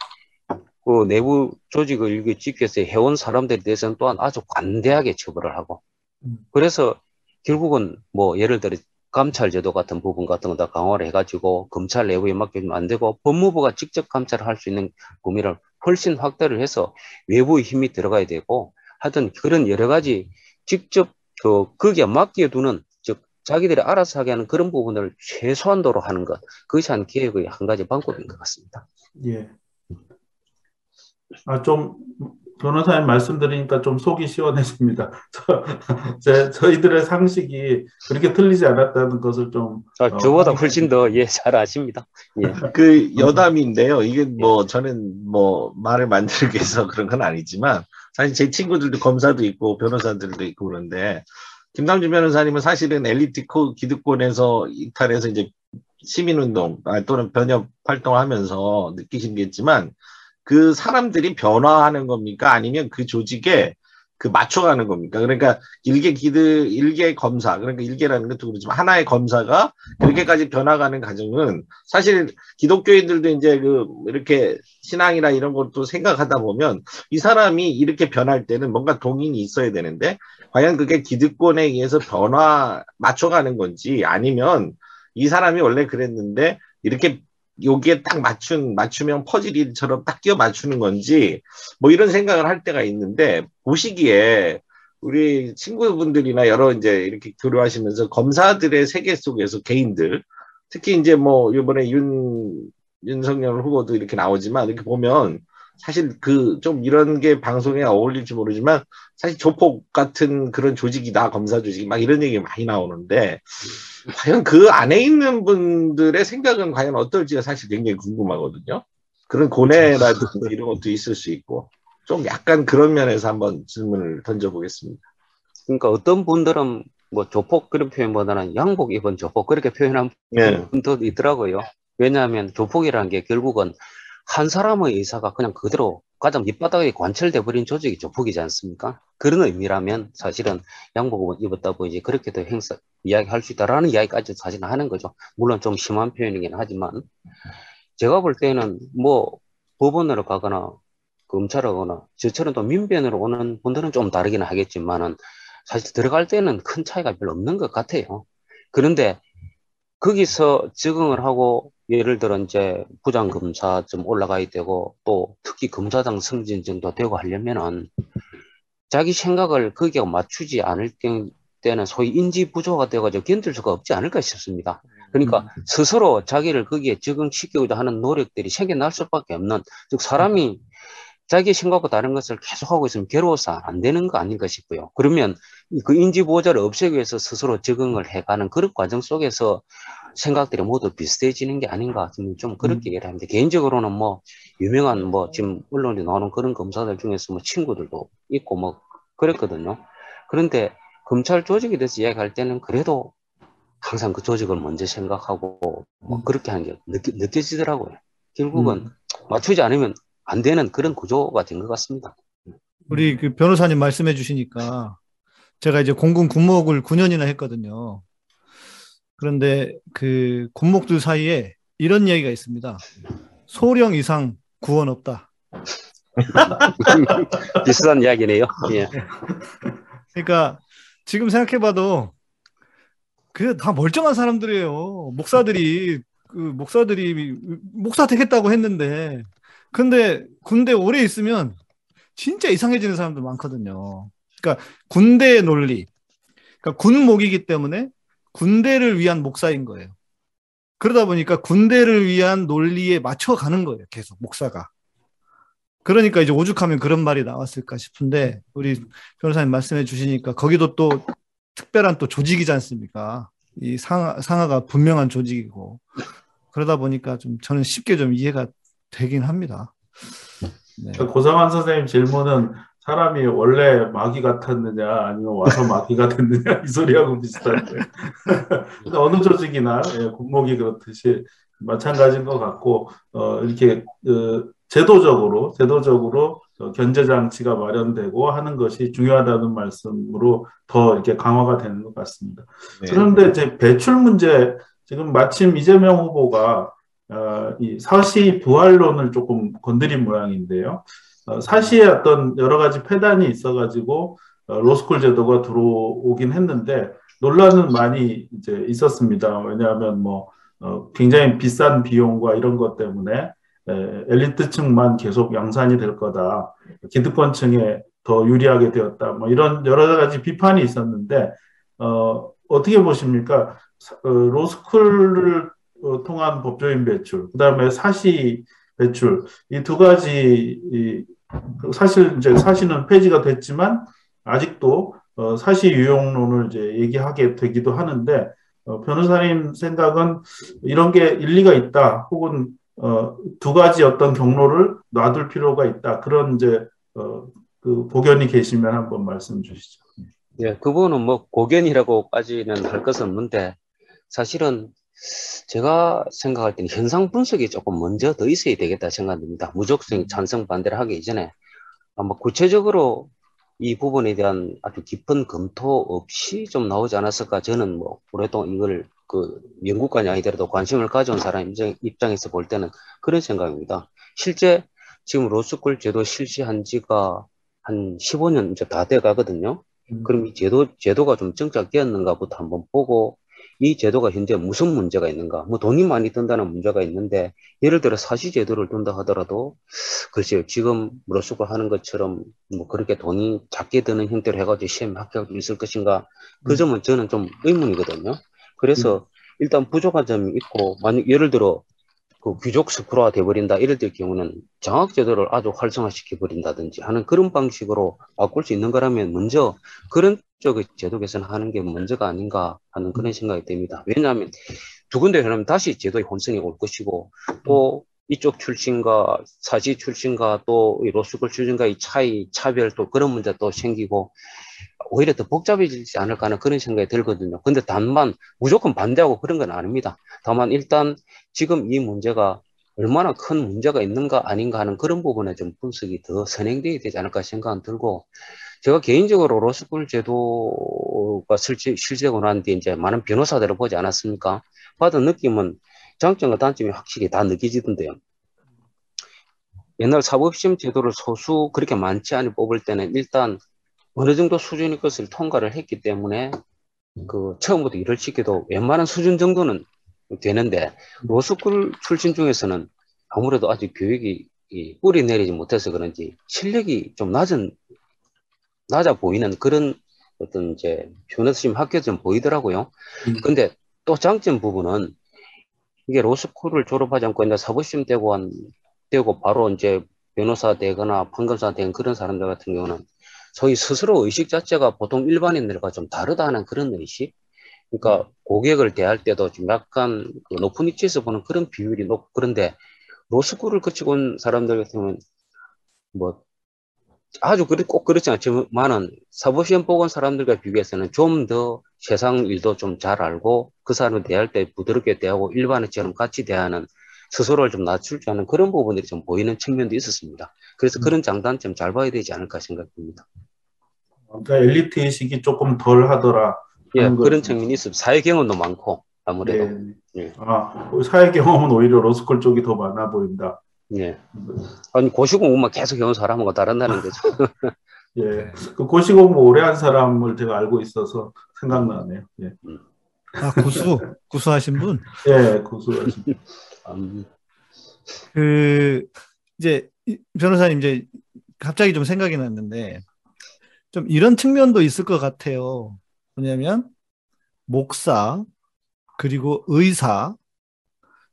그 내부 조직을 일기 지켜서 해온 사람들에 대해서는 또한 아주 관대하게 처벌을 하고 음. 그래서 결국은 뭐 예를 들어 감찰 제도 같은 부분 같은 거 다 강화를 해가지고 검찰 내부에 맡기면 안 되고 법무부가 직접 감찰을 할 수 있는 범위를 훨씬 확대를 해서 외부의 힘이 들어가야 되고 하여튼 그런 여러 가지 직접 그 거기에 맡겨두는 즉 자기들이 알아서 하게 하는 그런 부분을 최소한도로 하는 것 그것이 한 개혁의 한 가지 방법인 것 같습니다. 예. 아좀 변호사님 말씀 드리니까 좀 속이 시원해집니다. [laughs] 저, 제, 저희들의 상식이 그렇게 틀리지 않았다는 것을 좀. 아, 어, 저보다 어, 훨씬 더, 예, 잘 아십니다. 예. [laughs] 그 여담인데요. 이게 뭐, 저는 뭐, 말을 만들기 위해서 그런 건 아니지만, 사실 제 친구들도 검사도 있고 변호사들도 있고 그런데 김상준 변호사님은 사실은 엘리트 기득권에서 이탈해서 이제 시민운동 아, 또는 변협 활동하면서 느끼신겠지만 그 사람들이 변화하는 겁니까 아니면 그 조직에 그 맞춰가는 겁니까? 그러니까 일개 기드 일개 검사 그러니까 일개라는 것도 그렇지만 하나의 검사가 그렇게까지 변화가는 과정은 사실 기독교인들도 이제 그 이렇게 신앙이나 이런 것도 생각하다 보면 이 사람이 이렇게 변할 때는 뭔가 동인이 있어야 되는데 과연 그게 기득권에 의해서 변화 맞춰가는 건지 아니면 이 사람이 원래 그랬는데 이렇게 여기에 딱 맞춘 맞추면 퍼즐이처럼 딱 끼워 맞추는 건지 뭐 이런 생각을 할 때가 있는데 보시기에 우리 친구분들이나 여러 이제 이렇게 교류하시면서 검사들의 세계 속에서 개인들 특히 이제 뭐 이번에 윤 윤석열 후보도 이렇게 나오지만 이렇게 보면 사실 그 좀 이런 게 방송에 어울릴지 모르지만 사실 조폭 같은 그런 조직이다 검사 조직이 막 이런 얘기 많이 나오는데 과연 그 안에 있는 분들의 생각은 과연 어떨지가 사실 굉장히 궁금하거든요. 그런 고뇌라든지 이런 것도 있을 수 있고 좀 약간 그런 면에서 한번 질문을 던져보겠습니다. 그러니까 어떤 분들은 뭐 조폭 그런 표현보다는 양복 입은 조폭 그렇게 표현한 네. 분도 있더라고요. 왜냐하면 조폭이라는 게 결국은 한 사람의 의사가 그냥 그대로 가장 밑바닥에 관철돼 버린 조직이 조폭이지 않습니까? 그런 의미라면 사실은 양복을 입었다고 이제 그렇게도 행사 이야기할 수 있다라는 이야기까지 사실은 하는 거죠. 물론 좀 심한 표현이긴 하지만 제가 볼 때는 뭐 법원으로 가거나 검찰하거나 저처럼 또 민변으로 오는 분들은 좀 다르긴 하겠지만은 사실 들어갈 때는 큰 차이가 별로 없는 것 같아요. 그런데 거기서 적응을 하고 예를 들어 이제 부장검사 좀 올라가야 되고 또 특히 검사장 승진 정도 되고 하려면은 자기 생각을 거기에 맞추지 않을 때는 소위 인지 부조가 되어가지고 견딜 수가 없지 않을까 싶습니다. 그러니까 음. 스스로 자기를 거기에 적응시키고자 하는 노력들이 생겨날 수밖에 없는 즉 사람이 자기 생각과 다른 것을 계속하고 있으면 괴로워서 안 되는 거 아닌가 싶고요. 그러면 그 인지 보호자를 없애기 위해서 스스로 적응을 해가는 그런 과정 속에서 생각들이 모두 비슷해지는 게 아닌가 좀 그렇게 음. 얘기를 합니다. 개인적으로는 뭐 유명한 뭐 지금 언론에 나오는 그런 검사들 중에서 뭐 친구들도 있고 뭐 그랬거든요. 그런데 검찰 조직에 대해서 이야기할 때는 그래도 항상 그 조직을 먼저 생각하고 뭐 음. 그렇게 하는 게 느껴, 느껴지더라고요. 결국은 음. 맞추지 않으면 안 되는 그런 구조가 된 것 같습니다. 우리 그 변호사님 말씀해 주시니까 제가 이제 공군 군목을 9년이나 했거든요. 그런데 그 군목들 사이에 이런 이야기가 있습니다. 소령 이상 구원 없다. [laughs] 비슷한 이야기네요. 예. 그러니까 지금 생각해봐도 그 다 멀쩡한 사람들이에요. 목사들이 그 목사들이 목사 되겠다고 했는데 근데 군대 오래 있으면 진짜 이상해지는 사람들 많거든요. 그러니까 군대의 논리. 그러니까 군목이기 때문에 군대를 위한 목사인 거예요. 그러다 보니까 군대를 위한 논리에 맞춰가는 거예요. 계속 목사가. 그러니까 이제 오죽하면 그런 말이 나왔을까 싶은데 우리 변호사님 말씀해 주시니까 거기도 또 특별한 또 조직이지 않습니까? 이 상하, 상하가 분명한 조직이고 그러다 보니까 좀 저는 쉽게 좀 이해가 되긴 합니다. 네. 고상환 선생님 질문은 사람이 원래 마귀 같았느냐 아니면 와서 [laughs] 마귀가 됐느냐 이 소리하고 비슷한데 어느 조직이나 예, 군목이 그렇듯이 마찬가지인 것 같고 어, 이렇게 그 제도적으로 제도적으로 견제 장치가 마련되고 하는 것이 중요하다는 말씀으로 더 이렇게 강화가 되는 것 같습니다. 네. 그런데 이제 배출 문제 지금 마침 이재명 후보가 어, 이 사시 부활론을 조금 건드린 모양인데요. 어, 사시에 어떤 여러 가지 폐단이 있어가지고 어, 로스쿨 제도가 들어오긴 했는데 논란은 많이 이제 있었습니다. 왜냐하면 뭐 어, 굉장히 비싼 비용과 이런 것 때문에 에, 엘리트층만 계속 양산이 될 거다. 기득권층에 더 유리하게 되었다. 뭐 이런 여러 가지 비판이 있었는데 어, 어떻게 보십니까? 어, 로스쿨을 어, 통한 법조인 배출, 그 다음에 사시 배출 이 두 가지 이, 사실 이제 사시는 폐지가 됐지만 아직도 어, 사시 유용론을 이제 얘기하게 되기도 하는데 어, 변호사님 생각은 이런 게 일리가 있다 혹은 어, 두 가지 어떤 경로를 놔둘 필요가 있다 그런 이제 어, 그 고견이 계시면 한번 말씀 주시죠. 예, 그분은 뭐 고견이라고까지는 할 것은 없는데 사실은 제가 생각할 때는 현상 분석이 조금 먼저 더 있어야 되겠다 생각됩니다. 무적성 찬성 반대를 하기 이전에 아마 구체적으로 이 부분에 대한 아주 깊은 검토 없이 좀 나오지 않았을까 저는 뭐 오랫동안 이걸 그 연구관이 아니더라도 관심을 가져온 사람 입장, 입장에서 볼 때는 그런 생각입니다. 실제 지금 로스쿨 제도 실시한 지가 한 15년 이제 다 돼 가거든요. 음. 그럼 이 제도, 제도가 좀 정착되었는가부터 한번 보고 이 제도가 현재 무슨 문제가 있는가? 뭐 돈이 많이 든다는 문제가 있는데 예를 들어 사시 제도를 둔다 하더라도 글쎄요 지금 로스가 하는 것처럼 뭐 그렇게 돈이 작게 드는 형태로 해가지고 시험에 합격할 수 있을 것인가? 그 음. 점은 저는 좀 의문이거든요. 그래서 음. 일단 부족한 점이 있고 만약 예를 들어 그 귀족 스크로가 돼버린다 이럴 때 경우는 장학 제도를 아주 활성화시켜 버린다든지 하는 그런 방식으로 바꿀 수 있는 거라면 먼저 그런 쪽의 제도 개선하는 게 먼저가 아닌가 하는 그런 생각이 듭니다. 왜냐하면 두 군데 그러면 다시 제도의 혼선이 올 것이고 또 이쪽 출신과 사지 출신과 또 로스쿨 출신과의 차이, 차별 또 그런 문제 또 생기고 오히려 더 복잡해지지 않을까 하는 그런 생각이 들거든요. 근데 단만 무조건 반대하고 그런 건 아닙니다. 다만 일단 지금 이 문제가 얼마나 큰 문제가 있는가 아닌가 하는 그런 부분에 좀 분석이 더 선행되어야 되지 않을까 생각은 들고 제가 개인적으로 로스쿨 제도가 실제, 실제되고 난 뒤에 이제 많은 변호사들을 보지 않았습니까? 받은 느낌은 장점과 단점이 확실히 다 느껴지던데요. 옛날 사법시험 제도를 소수 그렇게 많지 않이 뽑을 때는 일단 어느 정도 수준의 것을 통과를 했기 때문에 그 처음부터 일을 시켜도 웬만한 수준 정도는 되는데 로스쿨 출신 중에서는 아무래도 아직 교육이 뿌리 내리지 못해서 그런지 실력이 좀 낮은 낮아 보이는 그런 어떤 이제 변호사심 학교 좀 보이더라고요. 음. 근데 또 장점 부분은 이게 로스쿨을 졸업하지 않고 이제 사법시험 되고 한 되고 바로 이제 변호사 되거나 판검사 된 그런 사람들 같은 경우는 저희 스스로 의식 자체가 보통 일반인들과 좀 다르다는 그런 의식. 그러니까 고객을 대할 때도 좀 약간 그 높은 위치에서 보는 그런 비율이 높 그런데 로스쿨을 거치고 온 사람들 같은 경우는 뭐 아주 그렇, 꼭 그렇지 않지만은 사법시험 온 사람들과 비교해서는 좀 더 세상 일도 좀 잘 알고 그 사람을 대할 때 부드럽게 대하고 일반인처럼 같이 대하는 스스로를 좀 낮출 줄 아는 그런 부분들이 좀 보이는 측면도 있었습니다. 그래서 음. 그런 장단점 잘 봐야 되지 않을까 생각됩니다. 그러니까 엘리트 의식이 조금 덜 하더라. 예, 그런 측면이 있습니다. 사회 경험도 많고 아무래도. 예. 예. 아, 사회 경험은 오히려 로스쿨 쪽이 더 많아 보인다. 예. 아니 고시공부만 계속 해온 사람하고 다른다는 거죠. [laughs] 예. 그 고시공부 오래 한 사람을 제가 알고 있어서 생각나네요. 예. 아 구수 구수하신 분? 예, 구수하신 분. [laughs] 음. 그 이제 변호사님 이제 갑자기 좀 생각이 났는데 좀 이런 측면도 있을 것 같아요. 뭐냐면 목사 그리고 의사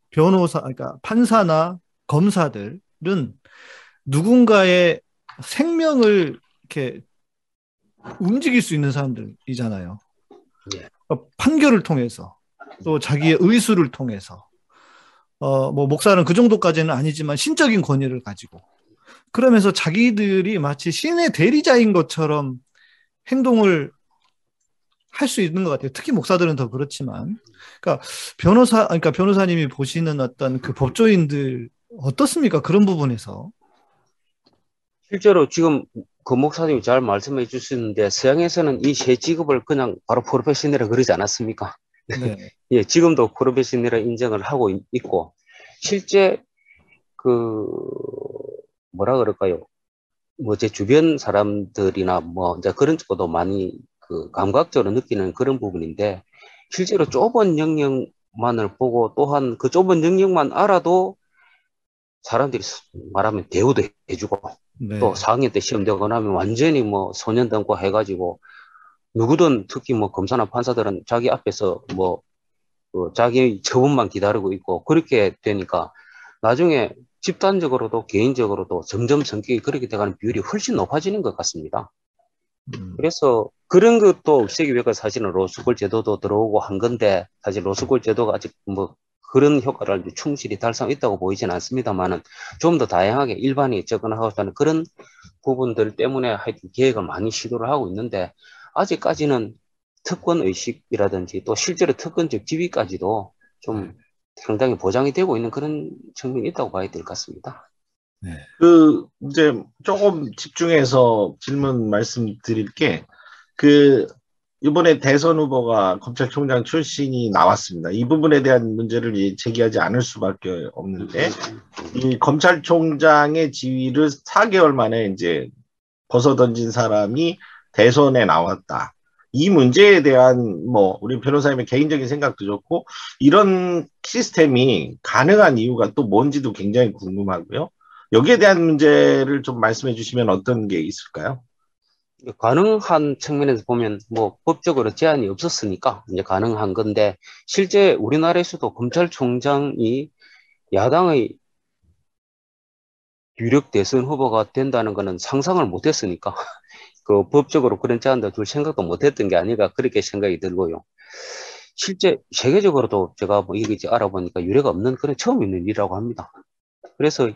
변호사 그러니까 판사나 검사들은 누군가의 생명을 이렇게 움직일 수 있는 사람들이잖아요. 예. 그러니까 판결을 통해서 또 자기의 의수를 통해서 어, 뭐, 목사는 그 정도까지는 아니지만 신적인 권위를 가지고 그러면서 자기들이 마치 신의 대리자인 것처럼 행동을 할 수 있는 것 같아요. 특히 목사들은 더 그렇지만. 그러니까 변호사, 그러니까 변호사님이 보시는 어떤 그 법조인들 어떻습니까? 그런 부분에서. 실제로 지금 그 목사님이 잘 말씀해 주시는데 서양에서는 이 세 직업을 그냥 바로 프로페셔널이라 그러지 않았습니까? 네. [laughs] 예, 지금도 프로페셔널을 인정을 하고 있고 실제 그 뭐라 그럴까요? 뭐 제 주변 사람들이나 뭐 이제 그런 쪽도 많이 그 감각적으로 느끼는 그런 부분인데 실제로 좁은 영역만을 보고 또한 그 좁은 영역만 알아도 사람들이 말하면 대우도 해주고 네. 또 4학년 때 시험 되고 나면 완전히 뭐 소년 등과 해가지고 누구든 특히 뭐 검사나 판사들은 자기 앞에서 뭐 그 자기 처분만 기다리고 있고 그렇게 되니까 나중에 집단적으로도 개인적으로도 점점 성격이 그렇게 돼가는 비율이 훨씬 높아지는 것 같습니다. 음. 그래서 그런 것도 없애기 위해서 사실은 로스쿨 제도도 들어오고 한 건데 사실 로스쿨 제도가 아직 뭐 그런 효과를 충실히 달성했다고 보이진 않습니다만은 좀 더 다양하게 일반이 접근하고 하는 그런 부분들 때문에 하여튼 계획을 많이 시도를 하고 있는데 아직까지는 특권 의식이라든지 또 실제로 특권적 지위까지도 좀 네. 상당히 보장이 되고 있는 그런 측면이 있다고 봐야 될 것 같습니다. 네. 그 이제 조금 집중해서 질문 말씀드릴 게 그 이번에 대선 후보가 검찰총장 출신이 나왔습니다. 이 부분에 대한 문제를 제기하지 않을 수밖에 없는데 이 검찰총장의 지위를 4개월 만에 이제 벗어던진 사람이 대선에 나왔다. 이 문제에 대한 뭐 우리 변호사님의 개인적인 생각도 좋고 이런 시스템이 가능한 이유가 또 뭔지도 굉장히 궁금하고요. 여기에 대한 문제를 좀 말씀해 주시면 어떤 게 있을까요? 가능한 측면에서 보면 뭐 법적으로 제한이 없었으니까 이제 가능한 건데 실제 우리나라에서도 검찰총장이 야당의 유력 대선 후보가 된다는 것은 상상을 못했으니까 [laughs] 그 법적으로 그런 제한도 둘 생각도 못했던 게 아닌가 그렇게 생각이 들고요. 실제 세계적으로도 제가 뭐 이게 이제 알아보니까 유례가 없는 그런 처음 있는 일이라고 합니다. 그래서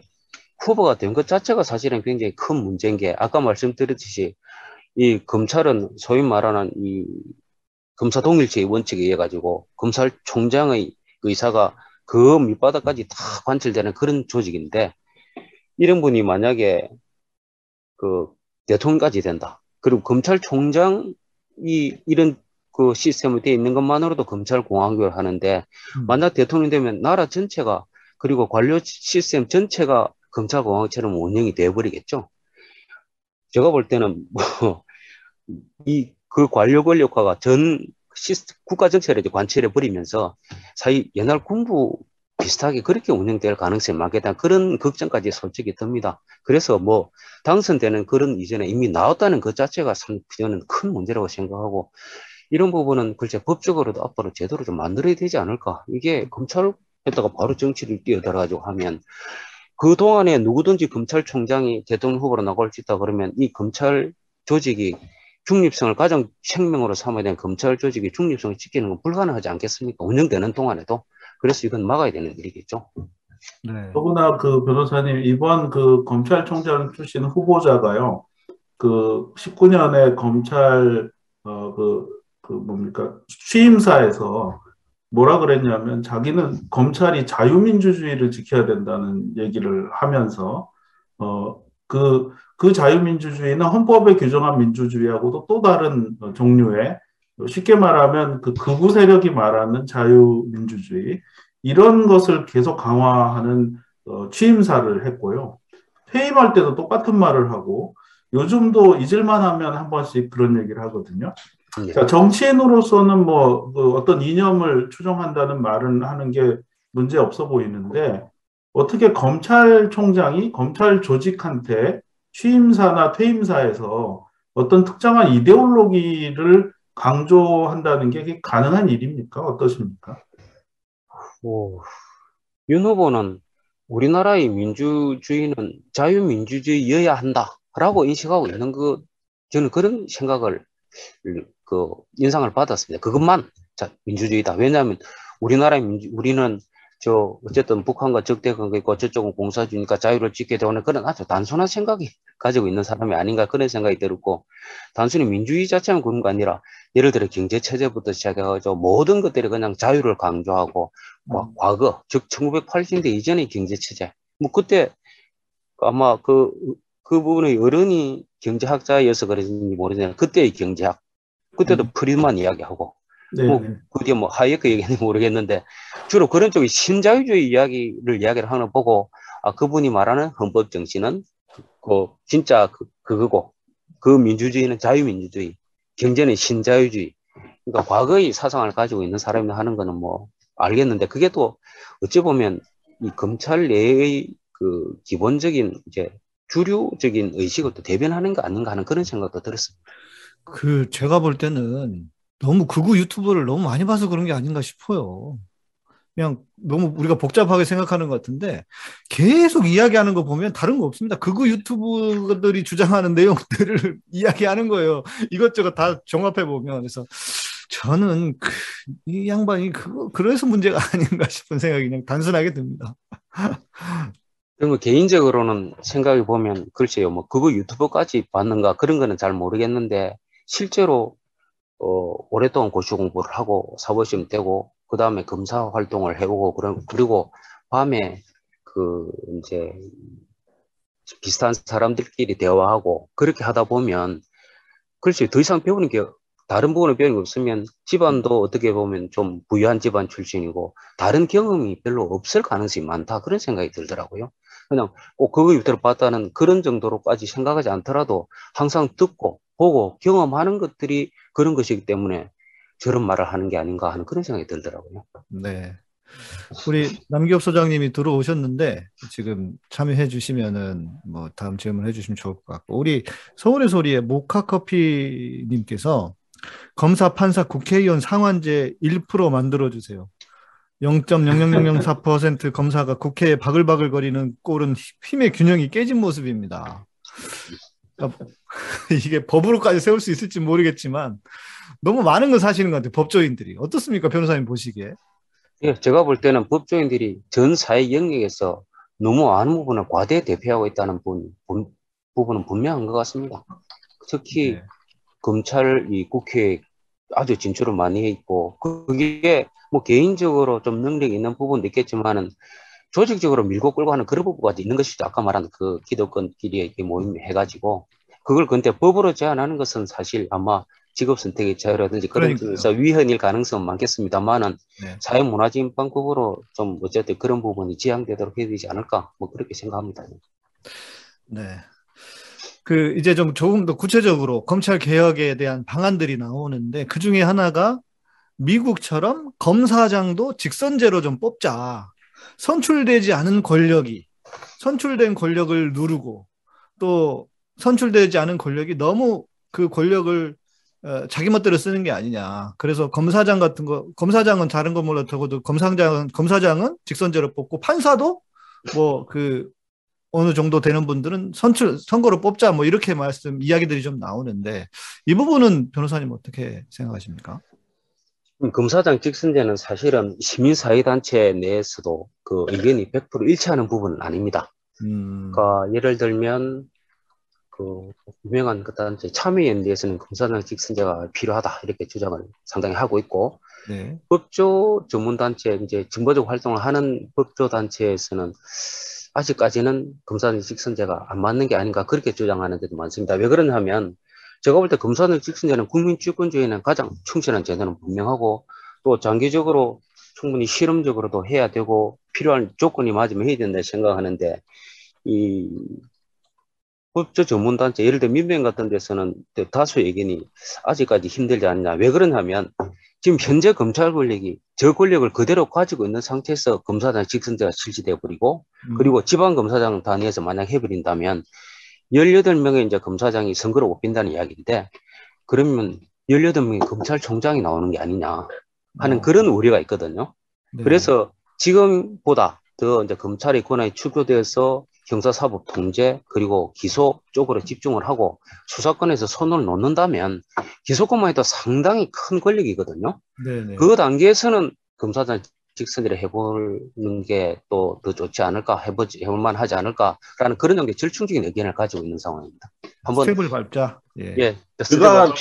후보가 된 것 자체가 사실은 굉장히 큰 문제인 게 아까 말씀드렸듯이 이 검찰은 소위 말하는 이 검사 동일체의 원칙에 의해 가지고 검찰총장의 의사가 그 밑바닥까지 다 관철되는 그런 조직인데 이런 분이 만약에 그 대통령까지 된다. 그리고 검찰총장이 이런 그 시스템이 되어 있는 것만으로도 검찰 공화국을 하는데 음. 만약 대통령 되면 나라 전체가 그리고 관료 시스템 전체가 검찰 공화국처럼 운영이 되어버리겠죠. 제가 볼 때는 뭐 [laughs] 이 그 관료 권력화가 전 시스템 국가 전체를 이제 관철해 버리면서 사실 옛날 군부 비슷하게 그렇게 운영될 가능성이 많겠다 그런 걱정까지 솔직히 듭니다. 그래서 뭐 당선되는 그런 이전에 이미 나왔다는 것 자체가 참 저는 큰 문제라고 생각하고 이런 부분은 글쎄 법적으로도 앞으로 제도를 좀 만들어야 되지 않을까. 이게 검찰에다가 바로 정치를 뛰어들어가지고 하면 그 동안에 누구든지 검찰총장이 대통령 후보로 나갈 수 있다 그러면 이 검찰 조직이 중립성을 가장 생명으로 삼아야 되는 검찰 조직이 중립성을 지키는 건 불가능하지 않겠습니까? 운영되는 동안에도. 그래서 이건 막아야 되는 일이겠죠. 네. 더구나 그 변호사님 이번 그 검찰총장 출신 후보자가요. 그 19년에 검찰 어그 그 뭡니까 취임사에서 뭐라 그랬냐면 자기는 검찰이 자유민주주의를 지켜야 된다는 얘기를 하면서 어 그 그 자유민주주의는 헌법에 규정한 민주주의하고도 또 다른 종류의 쉽게 말하면 그 극우 세력이 말하는 자유민주주의 이런 것을 계속 강화하는 어, 취임사를 했고요. 퇴임할 때도 똑같은 말을 하고 요즘도 잊을만 하면 한 번씩 그런 얘기를 하거든요. 네. 자, 정치인으로서는 뭐 그 어떤 이념을 추종한다는 말은 하는 게 문제 없어 보이는데 어떻게 검찰총장이 검찰 조직한테 취임사나 퇴임사에서 어떤 특정한 이데올로기를 강조한다는 게 가능한 일입니까? 어떠십니까? 오, 윤 후보는 우리나라의 민주주의는 자유민주주의여야 한다라고 인식하고 있는 그 저는 그런 생각을 그 인상을 받았습니다. 그것만 자 민주주의다. 왜냐하면 우리나라의 민주 우리는 저 어쨌든 북한과 적대 관계 있고 저쪽은 공사주니까 자유를 지켜야 되는 그런 아주 단순한 생각이 가지고 있는 사람이 아닌가 그런 생각이 들었고 단순히 민주주의 자체는 그런 거 아니라 예를 들어 경제 체제부터 시작해가지고 모든 것들이 그냥 자유를 강조하고 뭐 과거 즉 1980년대 이전의 경제 체제 뭐 그때 아마 그 그 부분의 어른이 경제학자여서 그랬는지 모르겠는데 그때의 경제학 그때도 음. 프리드만 이야기하고 네. 뭐, 그 뒤에 뭐 하이에크 얘기했는지 [laughs] 모르겠는데 주로 그런 쪽의 신자유주의 이야기를 이야기를 하는 거 보고 아 그분이 말하는 헌법 정신은 그 진짜 그, 그거고 그 민주주의는 자유민주주의 경제는 신자유주의 그러니까 과거의 사상을 가지고 있는 사람이 하는 거는 뭐 알겠는데 그게 또 어찌 보면 이 검찰 내의 그 기본적인 이제 주류적인 의식을 또 대변하는 거 아닌가 하는 그런 생각도 들었습니다. 그 제가 볼 때는 너무 극우 유튜브를 너무 많이 봐서 그런 게 아닌가 싶어요. 그냥 너무 우리가 복잡하게 생각하는 것 같은데 계속 이야기하는 거 보면 다른 거 없습니다. 극우 유튜브들이 주장하는 내용들을 [laughs] 이야기하는 거예요. 이것저것 다 종합해 보면 그래서 저는 그, 이 양반이 그거 그래서 문제가 [laughs] 아닌가 싶은 생각이 그냥 단순하게 듭니다. 그리고 개인적으로는 생각해 보면 글쎄요, 뭐 그거 유튜브까지 봤는가 그런 거는 잘 모르겠는데 실제로 어, 오랫동안 고시 공부를 하고 사법시험 되고 그 다음에 검사 활동을 해보고 그런 그리고 밤에 그 이제 비슷한 사람들끼리 대화하고 그렇게 하다 보면 글쎄 더 이상 배우는 게 다른 부분을 배우는 게 없으면 집안도 어떻게 보면 좀 부유한 집안 출신이고 다른 경험이 별로 없을 가능성이 많다 그런 생각이 들더라고요. 그냥 꼭 그거 유튜브를 봤다는 그런 정도로까지 생각하지 않더라도 항상 듣고 보고 경험하는 것들이 그런 것이기 때문에 저런 말을 하는 게 아닌가 하는 그런 생각이 들더라고요. 네. 우리 남기업 소장님이 들어오셨는데 지금 참여해 주시면은 뭐 다음 질문 해 주시면 좋을 것 같고 우리 서울의 소리의 모카 커피 님께서 검사, 판사, 국회의원 상한제 1% 만들어 주세요. 0.00004% 검사가 국회에 바글바글 거리는 꼴은 힘의 균형이 깨진 모습입니다. 그러니까 [laughs] 이게 법으로까지 세울 수 있을지 모르겠지만 너무 많은 걸 사시는 것 같아요. 법조인들이. 어떻습니까? 변호사님 보시기에. 예, 제가 볼 때는 법조인들이 전 사회 영역에서 너무 많은 부분을 과대 대표하고 있다는 부분, 부분은 분명한 것 같습니다. 특히 네. 검찰, 이 국회 아주 진출을 많이 해 있고 그게 뭐 개인적으로 좀 능력이 있는 부분도 있겠지만은 조직적으로 밀고 끌고 하는 그런 부분가 있는 것이죠. 아까 말한 그 기득권끼리 모임 해가지고 그걸 근데 법으로 제한하는 것은 사실 아마 직업 선택의 자유라든지 그런 점에서 위헌일 가능성은 많겠습니다만은 네. 사회문화적인 방법으로 좀 어쨌든 그런 부분이 지향되도록 해야 되지 않을까 뭐 그렇게 생각합니다. 네. 그 이제 좀 조금 더 구체적으로 검찰 개혁에 대한 방안들이 나오는데 그 중에 하나가 미국처럼 검사장도 직선제로 좀 뽑자. 선출되지 않은 권력이 선출된 권력을 누르고 또 선출되지 않은 권력이 너무 그 권력을 어, 자기 멋대로 쓰는 게 아니냐. 그래서 검사장 같은 거, 검사장은 다른 거 몰라도 검사장은, 검사장은 직선제로 뽑고 판사도 뭐 그 어느 정도 되는 분들은 선출, 선거로 뽑자 뭐 이렇게 말씀, 이야기들이 좀 나오는데 이 부분은 변호사님 어떻게 생각하십니까? 검사장 직선제는 사실은 시민사회단체 내에서도 그 의견이 100% 일치하는 부분은 아닙니다. 음. 그러니까 예를 들면 그 유명한 그 단체 참여연대에서는 검사장 직선제가 필요하다 이렇게 주장을 상당히 하고 있고 네. 법조 전문단체 이제 정보적 활동을 하는 법조 단체에서는 아직까지는 검사장 직선제가 안 맞는 게 아닌가 그렇게 주장하는 데도 많습니다. 왜 그러냐면 제가 볼 때 검사장 직선제는 국민 주권주의는 가장 충실한 제도는 분명하고 또 장기적으로 충분히 실험적으로도 해야 되고 필요한 조건이 맞으면 해야 된다 생각하는데 이 법조 전문단체, 예를 들어 민변 같은 데서는 다수 의견이 아직까지 힘들지 않냐. 왜 그러냐면 지금 현재 검찰 권력이 저 권력을 그대로 가지고 있는 상태에서 검사장 직선제가 실시돼 버리고 음. 그리고 지방 검사장 단위에서 만약 해버린다면 18명의 이제 검사장이 선거로 뽑힌다는 이야기인데 그러면 18명의 검찰총장이 나오는 게 아니냐 하는 어. 그런 우려가 있거든요. 네. 그래서 지금보다 더 이제 검찰의 권한이 축소되어서 형사사법 통제 그리고 기소 쪽으로 집중을 하고 수사권에서 손을 놓는다면 기소권만 해도 상당히 큰 권력이거든요. 네네. 그 단계에서는 검사장 직선제를 해보는 게 또 더 좋지 않을까 해보지 해볼만 하지 않을까라는 그런 정도의 절충적인 의견을 가지고 있는 상황입니다. 한번 스텝을 밟자. 예. 예 그가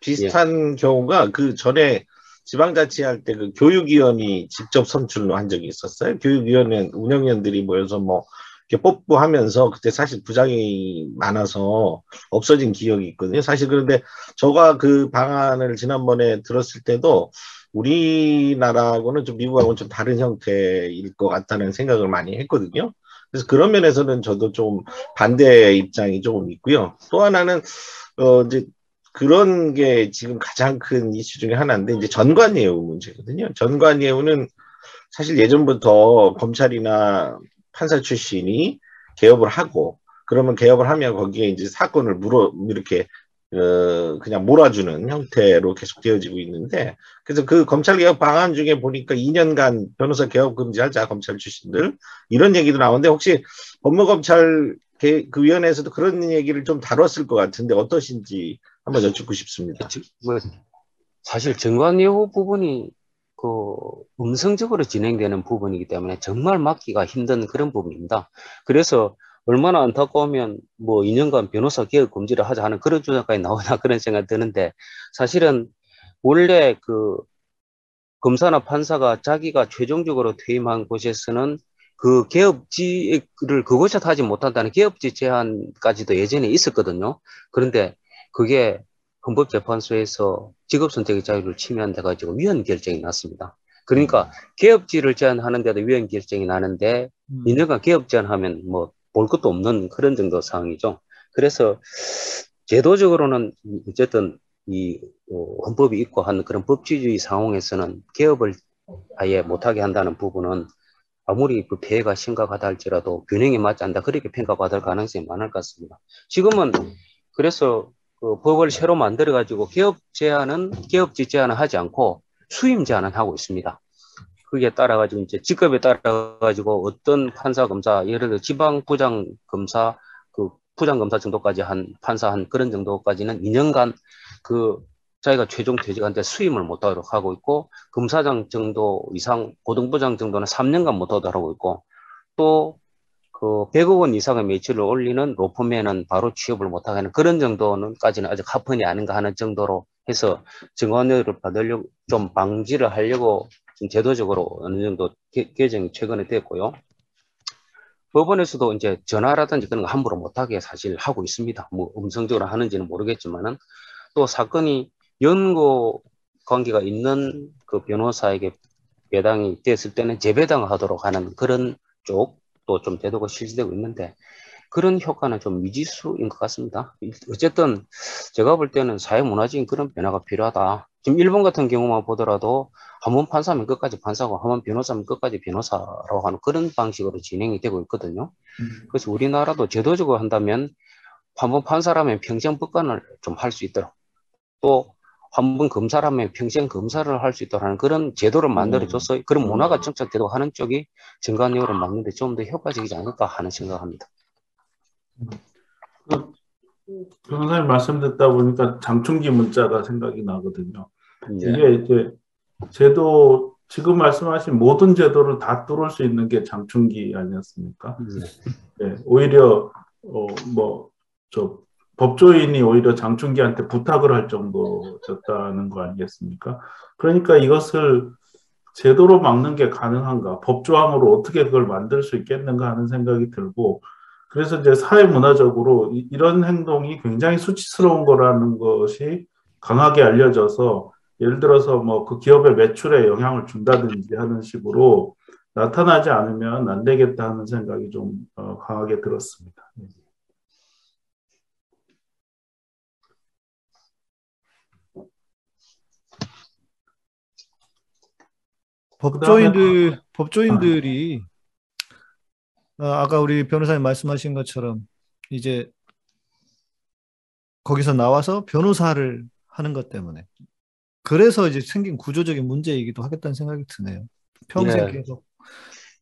비슷, 한 예. 경우가 그 전에 지방자치 할 때 그 교육위원이 직접 선출한 적이 있었어요. 교육위원회 운영위원들이 모여서 뭐 이렇게 뽑고 하면서 그때 사실 부작용이 많아서 없어진 기억이 있거든요. 사실 그런데 저가 그 방안을 지난번에 들었을 때도 우리나라하고는 좀 미국하고는 좀 다른 형태일 것 같다는 생각을 많이 했거든요. 그래서 그런 면에서는 저도 좀 반대 입장이 조금 있고요. 또 하나는 어 이제 그런 게 지금 가장 큰 이슈 중에 하나인데 이제 전관 예우 문제거든요. 전관 예우는 사실 예전부터 검찰이나 판사 출신이 개업을 하고 그러면 개업을 하면 거기에 이제 사건을 물어 이렇게 어, 그냥 몰아주는 형태로 계속 되어지고 있는데 그래서 그 검찰 개혁 방안 중에 보니까 2년간 변호사 개업 금지하자 검찰 출신들 이런 얘기도 나오는데 혹시 법무검찰 그 위원회에서도 그런 얘기를 좀 다뤘을 것 같은데 어떠신지 한번 여쭙고 싶습니다. 뭐 사실 정관예우 부분이 그 음성적으로 진행되는 부분이기 때문에 정말 막기가 힘든 그런 부분입니다. 그래서 얼마나 안타까우면 뭐 2년간 변호사 개혁 금지를 하자 하는 그런 주장까지 나오나 [laughs] 그런 생각이 드는데 사실은 원래 그 검사나 판사가 자기가 최종적으로 퇴임한 곳에서는 그 개업지를 그곳에 타지 못한다는 개업지 제한까지도 예전에 있었거든요. 그런데 그게 헌법재판소에서 직업선택의 자유를 침해한돼가지고 위헌 결정이 났습니다. 그러니까 음. 개업지를 제한하는 데도 위헌 결정이 나는데 음. 2년간 개업 제한하면 뭐 볼 것도 없는 그런 정도 상황이죠. 그래서 제도적으로는 어쨌든 이 어, 헌법이 있고 하는 그런 법치주의 상황에서는 개업을 아예 못하게 한다는 부분은 아무리 그 폐해가 심각하다 할지라도 균형이 맞지 않다 그렇게 평가받을 가능성이 많을 것 같습니다. 지금은 그래서 그 법을 새로 만들어 가지고 개업 제한은 개업지 제한을 하지 않고 수임 제한을 하고 있습니다. 그게 따라 가지고 이제 직급에 따라 가지고 어떤 판사 검사 예를 들어 지방 부장 검사 그 부장 검사 정도까지 한 판사 한 그런 정도까지는 2년간 그 자기가 최종 퇴직한테 수임을 못하도록 하고 있고 검사장 정도 이상 고등부장 정도는 3년간 못하도록 하고 있고 또 그 100억 원 이상의 매출을 올리는 로펌에는 바로 취업을 못하게 하는 그런 정도는까지는 아직 하편이 아닌가 하는 정도로 해서 증언료를 받으려고 좀 방지를 하려고 좀 제도적으로 어느 정도 개, 개정이 최근에 됐고요. 법원에서도 이제 전화라든지 그런 거 함부로 못하게 사실 하고 있습니다. 뭐 음성적으로 하는지는 모르겠지만은 또 사건이 연고 관계가 있는 그 변호사에게 배당이 됐을 때는 재배당하도록 하는 그런 쪽 도좀 제도가 실시되고 있는데 그런 효과는 좀 미지수인 것 같습니다. 어쨌든 제가 볼 때는 사회문화적인 그런 변화가 필요하다. 지금 일본 같은 경우만 보더라도 한 번 판사면 끝까지 판사고 한 번 변호사면 끝까지 변호사라고 하는 그런 방식으로 진행이 되고 있거든요. 음. 그래서 우리나라도 제도적으로 한다면 한 번 판사라면 평생 법관을 좀 할 수 있도록 또 한 번 검사라면 평생 검사를 할 수 있도록 그런 제도를 만들어줘서 음. 그런 문화가 정착되도록 하는 쪽이 증관료를 막는데 좀 더 효과적이지 않을까 하는 생각합니다. 그 변호사님 말씀 듣다 보니까 장충기 문자가 생각이 나거든요. 네. 이게 이제 제도 지금 말씀하신 모든 제도를 다 뚫을 수 있는 게 장충기 아니었습니까? 네. 네 오히려 어, 뭐저 법조인이 오히려 장충기한테 부탁을 할 정도였다는 거 아니겠습니까? 그러니까 이것을 제도로 막는 게 가능한가? 법조항으로 어떻게 그걸 만들 수 있겠는가 하는 생각이 들고 그래서 이제 사회 문화적으로 이런 행동이 굉장히 수치스러운 거라는 것이 강하게 알려져서 예를 들어서 뭐 그 기업의 매출에 영향을 준다든지 하는 식으로 나타나지 않으면 안 되겠다 하는 생각이 좀 어, 강하게 들었습니다. 법조인들 법조인들이 어, 아까 우리 변호사님 말씀하신 것처럼 이제 거기서 나와서 변호사를 하는 것 때문에 그래서 이제 생긴 구조적인 문제이기도 하겠다는 생각이 드네요. 평생 네. 계속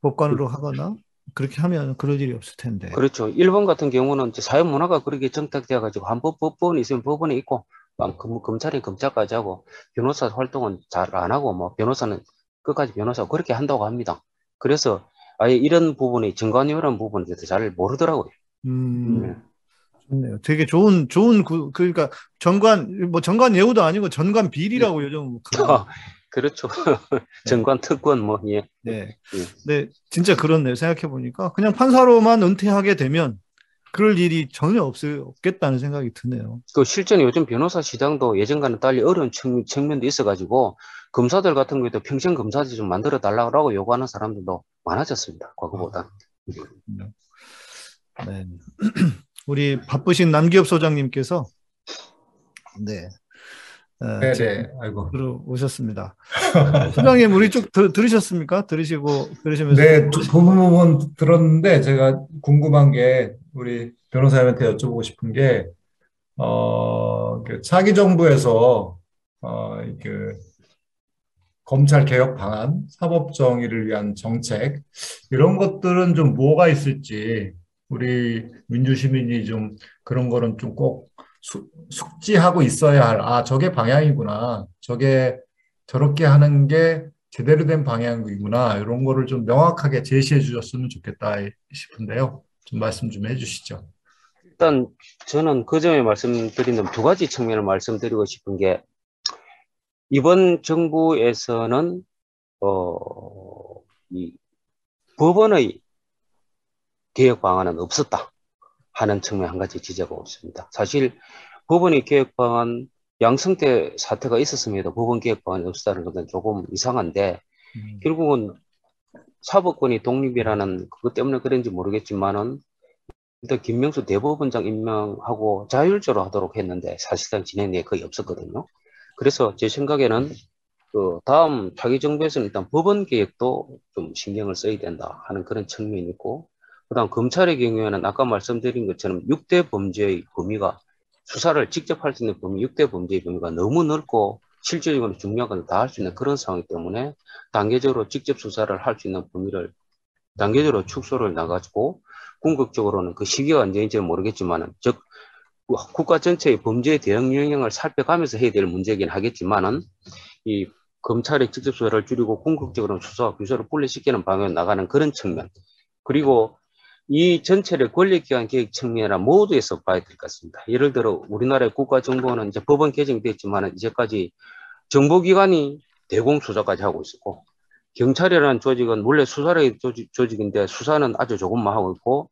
법관으로 하거나 그렇게 하면 그럴 일이 없을 텐데. 그렇죠. 일본 같은 경우는 사회 문화가 그렇게 정착되어 가지고 한 번 법원이 있으면 법원에 있고 검, 검찰이 검찰까지 하고 변호사 활동은 잘 안 하고 뭐 변호사는 끝까지 변호사 그렇게 한다고 합니다. 그래서 아예 이런 부분이 증관이라는 부분에 대해서 잘 모르더라고요. 음, 네. 좋네요. 되게 좋은 좋은 구, 그러니까 전관 뭐 전관 예우도 아니고 전관 비리라고 네. 요즘 [laughs] 아, 그렇죠. [laughs] 전관 특권 뭐 예. 네. 예. 네, 진짜 그렇네요. 생각해 보니까 그냥 판사로만 은퇴하게 되면 그럴 일이 전혀 없을, 없겠다는 생각이 드네요. 그 실제로 요즘 변호사 시장도 예전과는 달리 어려운 측, 면도 있어가지고 검사들 같은 경우에도 평생 검사들 좀 만들어 달라고 요구하는 사람들도 많아졌습니다. 과거보다. 네. 네. [clears throat] 우리 바쁘신 남기업 소장님께서 네. 어, 네네. 네. 아이고. 들어오셨습니다. [laughs] 소장님, 우리 쭉 들, 들으셨습니까? 들으시고, 들으시면서. 네, 부분 부분 들었는데, 제가 궁금한 게, 우리 변호사님한테 여쭤보고 싶은 게, 어, 그 차기 정부에서, 어, 그, 검찰 개혁 방안, 사법 정의를 위한 정책, 이런 것들은 좀 뭐가 있을지, 우리 민주 시민이 좀 그런 거는 좀 꼭 숙지하고 있어야 할, 아, 저게 방향이구나. 저게 저렇게 하는 게 제대로 된 방향이구나. 이런 거를 좀 명확하게 제시해 주셨으면 좋겠다 싶은데요. 좀 말씀 좀 해주시죠. 일단 저는 그 점에 말씀드리는 두 가지 측면을 말씀드리고 싶은 게 이번 정부에서는 어, 이 법원의 개혁 방안은 없었다 하는 측면 한 가지 지적가 없습니다. 사실 법원의 개혁 방안 양성 때 사태가 있었음에도 법원 개혁 방안이 없었다는 것은 조금 이상한데 음. 결국은 사법권이 독립이라는 그것 때문에 그런지 모르겠지만은 일단 김명수 대법원장 임명하고 자율적으로 하도록 했는데 사실상 진행에 거의 없었거든요. 그래서 제 생각에는 그 다음 차기 정부에서는 일단 법원 개혁도 좀 신경을 써야 된다 하는 그런 측면이 있고 그다음 검찰의 경우에는 아까 말씀드린 것처럼 6대 범죄의 범위가 수사를 직접 할 수 있는 범위 6대 범죄의 범위가 너무 넓고 실질적으로 중요한 건 다 할 수 있는 그런 상황이기 때문에 단계적으로 직접 수사를 할 수 있는 범위를 단계적으로 축소를 나가지고 궁극적으로는 그 시기가 언제인지 는 모르겠지만은 즉 국가 전체의 범죄에 대응 영향을 살펴가면서 해야 될 문제이긴 하겠지만은 이 검찰의 직접 수사를 줄이고 궁극적으로 수사와 규제를 분리시키는 방향으로 나가는 그런 측면 그리고 이 전체를 권력기관 계획 측면이나 모두에서 봐야 될 것 같습니다. 예를 들어 우리나라의 국가정보는 이제 법원 개정됐지만 이제까지 정보기관이 대공수사까지 하고 있었고 경찰이라는 조직은 원래 수사의 조직, 조직인데 수사는 아주 조금만 하고 있고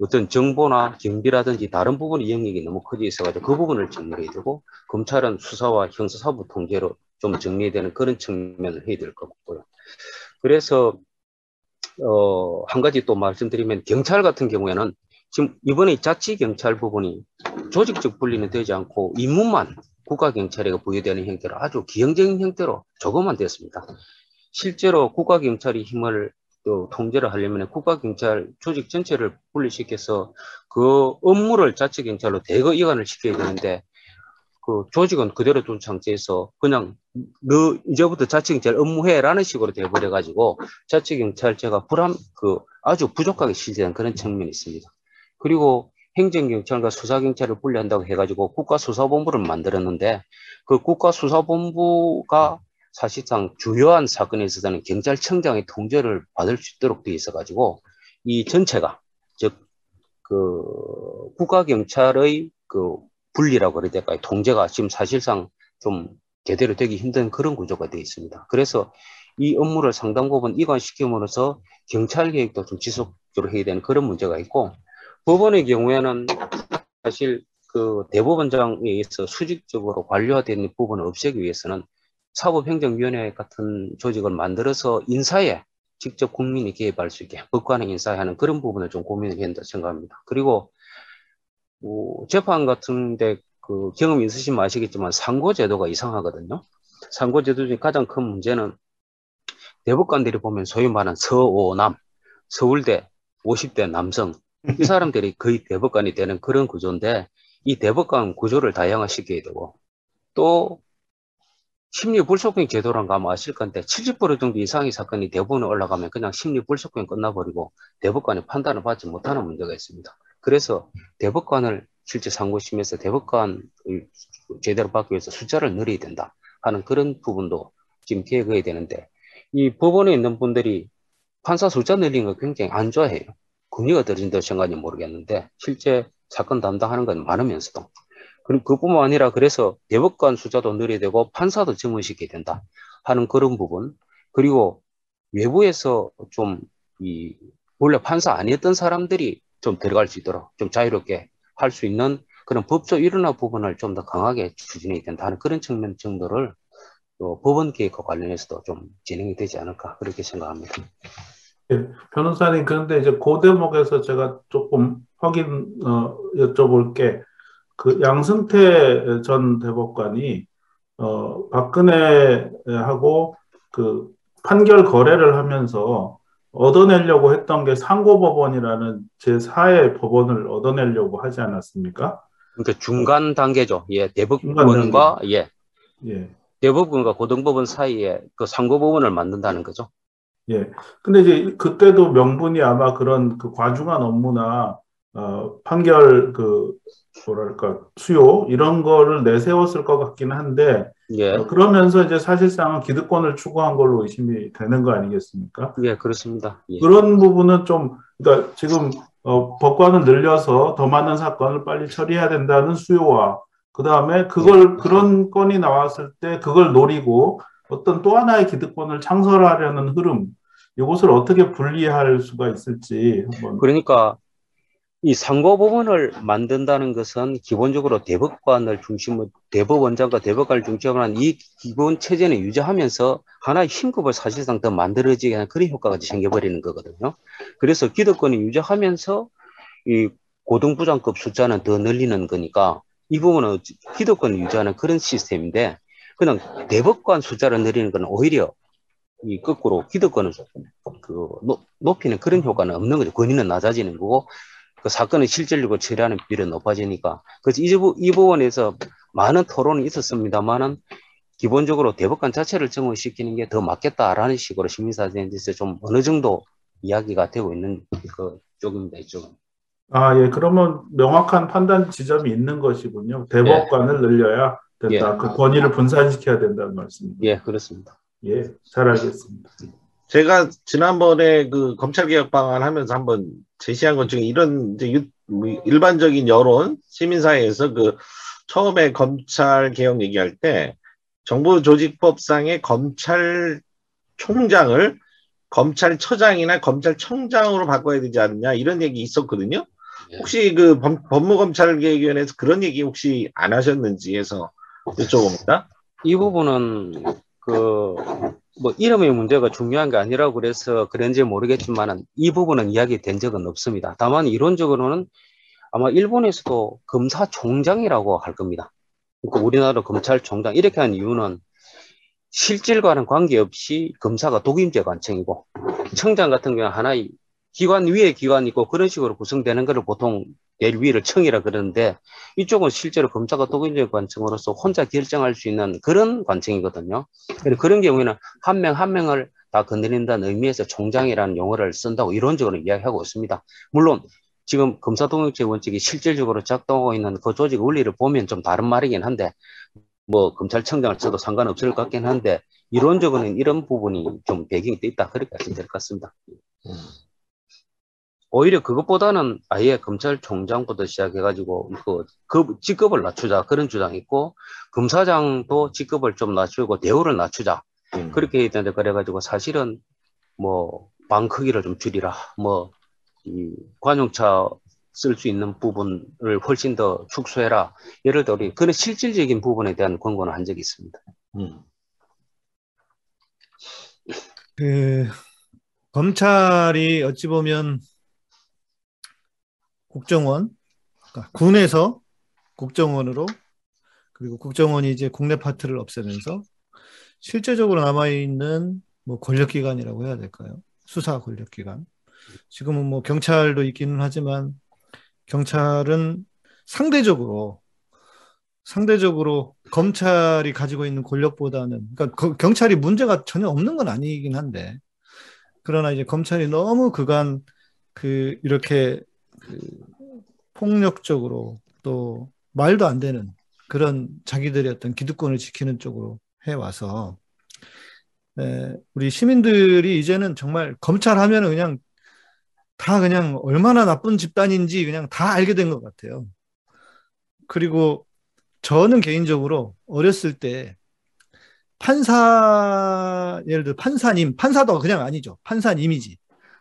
어떤 정보나 경비라든지 다른 부분의 영역이 너무 커져 있어가지고 그 부분을 정리해야 되고 검찰은 수사와 형사사부 통제로 좀 정리되는 그런 측면을 해야 될 것 같고요. 그래서 어, 한 가지 또 말씀드리면 경찰 같은 경우에는 지금 이번에 자치 경찰 부분이 조직적 분리는 되지 않고 임무만 국가 경찰에게 부여되는 형태로 아주 기형적인 형태로 조금만 됐습니다. 실제로 국가 경찰이 힘을 또 통제를 하려면 국가경찰 조직 전체를 분리시켜서 그 업무를 자치경찰로 대거 이관을 시켜야 되는데 그 조직은 그대로 둔 상태에서 그냥 너 이제부터 자치경찰 업무해라는 식으로 돼버려가지고 자치경찰제가 불안 그 아주 부족하게 실제된 그런 측면이 있습니다. 그리고 행정경찰과 수사경찰을 분리한다고 해가지고 국가수사본부를 만들었는데 그 국가수사본부가 사실상 주요한 사건에 있어서는 경찰청장의 통제를 받을 수 있도록 되어 있어가지고 이 전체가 즉 그 국가경찰의 그 분리라고 그럴 때까지 통제가 지금 사실상 좀 제대로 되기 힘든 그런 구조가 되어 있습니다. 그래서 이 업무를 상당 부분 이관시킴으로써 경찰 계획도 좀 지속적으로 해야 되는 그런 문제가 있고 법원의 경우에는 사실 그 대법원장에 의해서 수직적으로 관료화되는 부분을 없애기 위해서는 사법행정위원회 같은 조직을 만들어서 인사에 직접 국민이 개입할 수 있게 법관의 인사에 하는 그런 부분을 좀 고민을 해야 된다 생각합니다. 그리고 뭐 재판 같은데 그 경험 있으시면 아시겠지만 상고 제도가 이상하거든요. 상고 제도 중에 가장 큰 문제는 대법관들이 보면 소위 말하는 서오남, 서울대 50대 남성 이 사람들이 거의 대법관이 되는 그런 구조인데 이 대법관 구조를 다양화시켜야 되고 또 심리 불속행 제도란 거 아마 아실 건데 70% 정도 이상의 사건이 대법원에 올라가면 그냥 심리 불속행 끝나버리고 대법관이 판단을 받지 못하는 문제가 있습니다. 그래서 대법관을 실제 상고심에서 대법관 제대로 받기 위해서 숫자를 늘려야 된다 하는 그런 부분도 지금 계획해야 되는데 이 법원에 있는 분들이 판사 숫자 늘리는 거 굉장히 안 좋아해요. 금리가 떨어진다고 생각하는지 모르겠는데 실제 사건 담당하는 건 많으면서도 그럼 그뿐만 아니라 그래서 대법관 숫자도 늘려야 되고 판사도 증언시켜야 된다 하는 그런 부분 그리고 외부에서 좀 이 원래 판사 아니었던 사람들이 좀 들어갈 수 있도록 좀 자유롭게 할 수 있는 그런 법적 일어나 부분을 좀 더 강하게 추진해야 된다 하는 그런 측면 정도를 또 법원 계획과 관련해서도 좀 진행이 되지 않을까 그렇게 생각합니다. 예, 변호사님 그런데 이제 그 대목에서 제가 조금 확인 어, 여쭤볼 게 그 양승태 전 대법관이 어, 박근혜하고 그 판결 거래를 하면서 얻어내려고 했던 게 상고법원이라는 제4의 법원을 얻어내려고 하지 않았습니까? 그러니까 중간 단계죠. 예, 대법원과 예. 예. 대법원과 고등법원 사이에 그 상고법원을 만든다는 거죠. 예. 근데 이제 그때도 명분이 아마 그런 그 과중한 업무나 어, 판결 그 뭐랄까 수요 이런 거를 내세웠을 것 같긴 한데 예. 어, 그러면서 이제 사실상은 기득권을 추구한 걸로 의심이 되는 거 아니겠습니까? 예, 그렇습니다. 예. 그런 부분은 좀 그러니까 지금 어, 법관을 늘려서 더 많은 사건을 빨리 처리해야 된다는 수요와 그 다음에 그걸 예. 그런 건이 나왔을 때 그걸 노리고 어떤 또 하나의 기득권을 창설하려는 흐름 이것을 어떻게 분리할 수가 있을지 한번 그러니까 이 상고법원을 만든다는 것은 기본적으로 대법관을 중심으로 대법원장과 대법관을 중심으로 한 이 기본 체제는 유지하면서 하나의 힘급을 사실상 더 만들어지게 하는 그런 효과가 생겨버리는 거거든요. 그래서 기득권을 유지하면서 이 고등부장급 숫자는 더 늘리는 거니까 이 부분은 기득권을 유지하는 그런 시스템인데 그냥 대법관 숫자를 늘리는 건 오히려 이 거꾸로 기득권을 그 높이는 그런 효과는 없는 거죠. 권위는 낮아지는 거고 그 사건을 실질적으로 처리하는 비율이 높아지니까 그래서 이, 이 부분에서 많은 토론이 있었습니다만은 기본적으로 대법관 자체를 정원시키는 게 더 맞겠다라는 식으로 시민사회에서 좀 어느 정도 이야기가 되고 있는 그 쪽입니다. 이쪽은. 아, 예. 그러면 명확한 판단 지점이 있는 것이군요. 대법관을 예. 늘려야 된다. 예. 그 권위를 분산시켜야 된다는 말씀입니다. 예, 그렇습니다. 예, 잘 알겠습니다. 제가 지난번에 그 검찰개혁 방안 하면서 한번 제시한 것 중에 이런 이제 유, 뭐 일반적인 여론, 시민사회에서 그 처음에 검찰개혁 얘기할 때 정부조직법상의 검찰총장을 검찰처장이나 검찰청장으로 바꿔야 되지 않느냐 이런 얘기 있었거든요. 예. 혹시 그 법, 법무검찰개혁위원회에서 그런 얘기 혹시 안 하셨는지 해서 여쭤봅니다. 이 부분은 그 뭐 이름의 문제가 중요한 게 아니라고 그래서 그런지 모르겠지만은 이 부분은 이야기된 적은 없습니다. 다만 이론적으로는 아마 일본에서도 검사총장이라고 할 겁니다. 그러니까 우리나라 검찰총장 이렇게 한 이유는 실질과는 관계없이 검사가 독임제 관청이고 청장 같은 경우는 하나의 기관 위에 기관이 있고 그런 식으로 구성되는 것을 보통 내일 위를 청이라 그러는데 이쪽은 실제로 검사가 독임제 관청으로서 혼자 결정할 수 있는 그런 관청이거든요. 그런 경우에는 한 명 한 명을 다 건드린다는 의미에서 총장이라는 용어를 쓴다고 이론적으로 이야기하고 있습니다. 물론 지금 검사 동역제 원칙이 실질적으로 작동하고 있는 그 조직 원리를 보면 좀 다른 말이긴 한데 뭐 검찰청장을 써도 상관없을 것 같긴 한데 이론적으로는 이런 부분이 좀 배경이 있다 그렇게 될것 같습니다. 오히려 그것보다는 아예 검찰총장부터 시작해가지고 그, 그 직급을 낮추자 그런 주장이 있고 검사장도 직급을 좀 낮추고 대우를 낮추자 음. 그렇게 해야 되는데 그래가지고 사실은 뭐 방 크기를 좀 줄이라 뭐 이 관용차 쓸 수 있는 부분을 훨씬 더 축소해라 예를 들어 우리 그런 실질적인 부분에 대한 권고는 한 적이 있습니다. 음. 그 검찰이 어찌 보면 국정원, 그러니까 군에서 국정원으로 그리고 국정원이 이제 국내 파트를 없애면서 실제적으로 남아 있는 뭐 권력기관이라고 해야 될까요? 수사 권력기관. 지금은 뭐 경찰도 있기는 하지만 경찰은 상대적으로 상대적으로 검찰이 가지고 있는 권력보다는 그러니까 거- 경찰이 문제가 전혀 없는 건 아니긴 한데 그러나 이제 검찰이 너무 그간 그 이렇게 그 폭력적으로 또 말도 안 되는 그런 자기들의 어떤 기득권을 지키는 쪽으로 해 와서 에, 우리 시민들이 이제는 정말 검찰 하면은 그냥 다 그냥 얼마나 나쁜 집단인지 그냥 다 알게 된 것 같아요. 그리고 저는 개인적으로 어렸을 때 판사, 예를 들어 판사님, 판사도 그냥 아니죠. 판사님이지.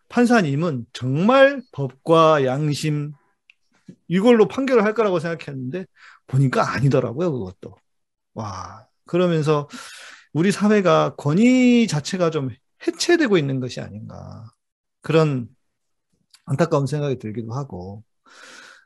판사님은 정말 법과 양심 이걸로 판결을 할 거라고 생각했는데 보니까 아니더라고요, 그것도. 와, 그러면서 우리 사회가 권위 자체가 좀 해체되고 있는 것이 아닌가. 그런 안타까운 생각이 들기도 하고,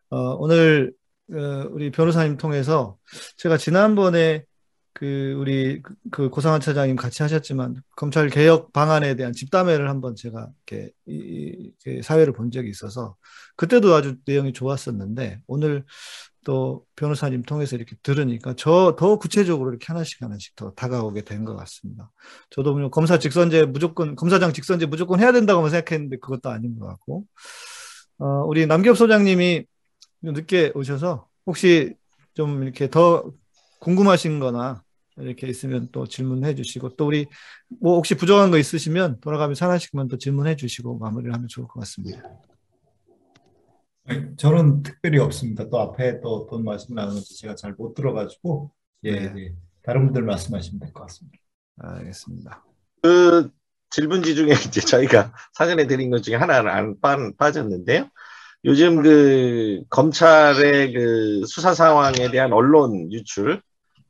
어, 오늘, 어, 우리 변호사님 통해서 제가 지난번에 그, 우리 그- 그 고상한 차장님 같이 하셨지만, 검찰 개혁 방안에 대한 집담회를 한번 제가 이렇게 이, 이 사회를 본 적이 있어서, 그때도 아주 내용이 좋았었는데, 오늘 또 변호사님 통해서 이렇게 들으니까 저 더 구체적으로 이렇게 하나씩 하나씩 더 다가오게 된 것 같습니다. 저도 뭐 검사 직선제 무조건, 검사장 직선제 무조건 해야 된다고만 생각했는데 그것도 아닌 것 같고, 어, 우리 남기업 소장님이 늦게 오셔서 혹시 좀 이렇게 더 궁금하신 거나 이렇게 있으면 또 질문해 주시고 또 우리 뭐 혹시 부족한 거 있으시면 돌아가면서 하나씩만 더 질문해 주시고 마무리를 하면 좋을 것 같습니다. 저는 특별히 없습니다. 또 앞에 또 어떤 말씀 나누는지 제가 잘 못 들어가지고 예, 네. 예. 다른 분들 말씀하시면 될 것 같습니다. 알겠습니다. 그 질문지 중에 이제 저희가 사전에 드린 것 중에 하나를 안 빠, 빠졌는데요. 요즘 그 검찰의 그 수사 상황에 대한 언론 유출,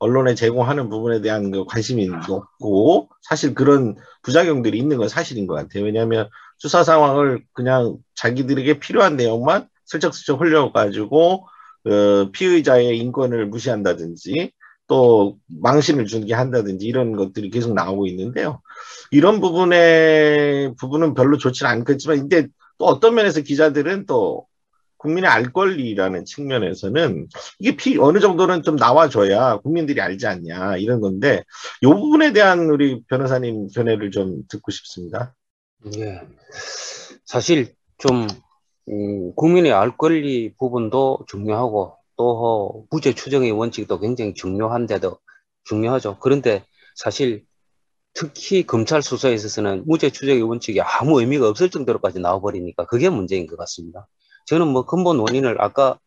언론에 제공하는 부분에 대한 그 관심이 높고 사실 그런 부작용들이 있는 건 사실인 것 같아요. 왜냐하면 수사 상황을 그냥 자기들에게 필요한 내용만 슬쩍슬쩍 흘려가지고 어, 피의자의 인권을 무시한다든지 또 망신을 주게 한다든지 이런 것들이 계속 나오고 있는데요. 이런 부분에 부분은 별로 좋지는 않겠지만 근데 또 어떤 면에서 기자들은 또 국민의 알 권리라는 측면에서는 이게 피, 어느 정도는 좀 나와줘야 국민들이 알지 않냐 이런 건데 이 부분에 대한 우리 변호사님 견해를 좀 듣고 싶습니다. 예. 사실 좀 음, 국민의 알 권리 부분도 중요하고 또 무죄 추정의 원칙도 굉장히 중요한데도 중요하죠. 그런데 사실 특히 검찰 수사에 있어서는 무죄 추적의 원칙이 아무 의미가 없을 정도로까지 나와버리니까 그게 문제인 것 같습니다. 저는 뭐 근본 원인을 아까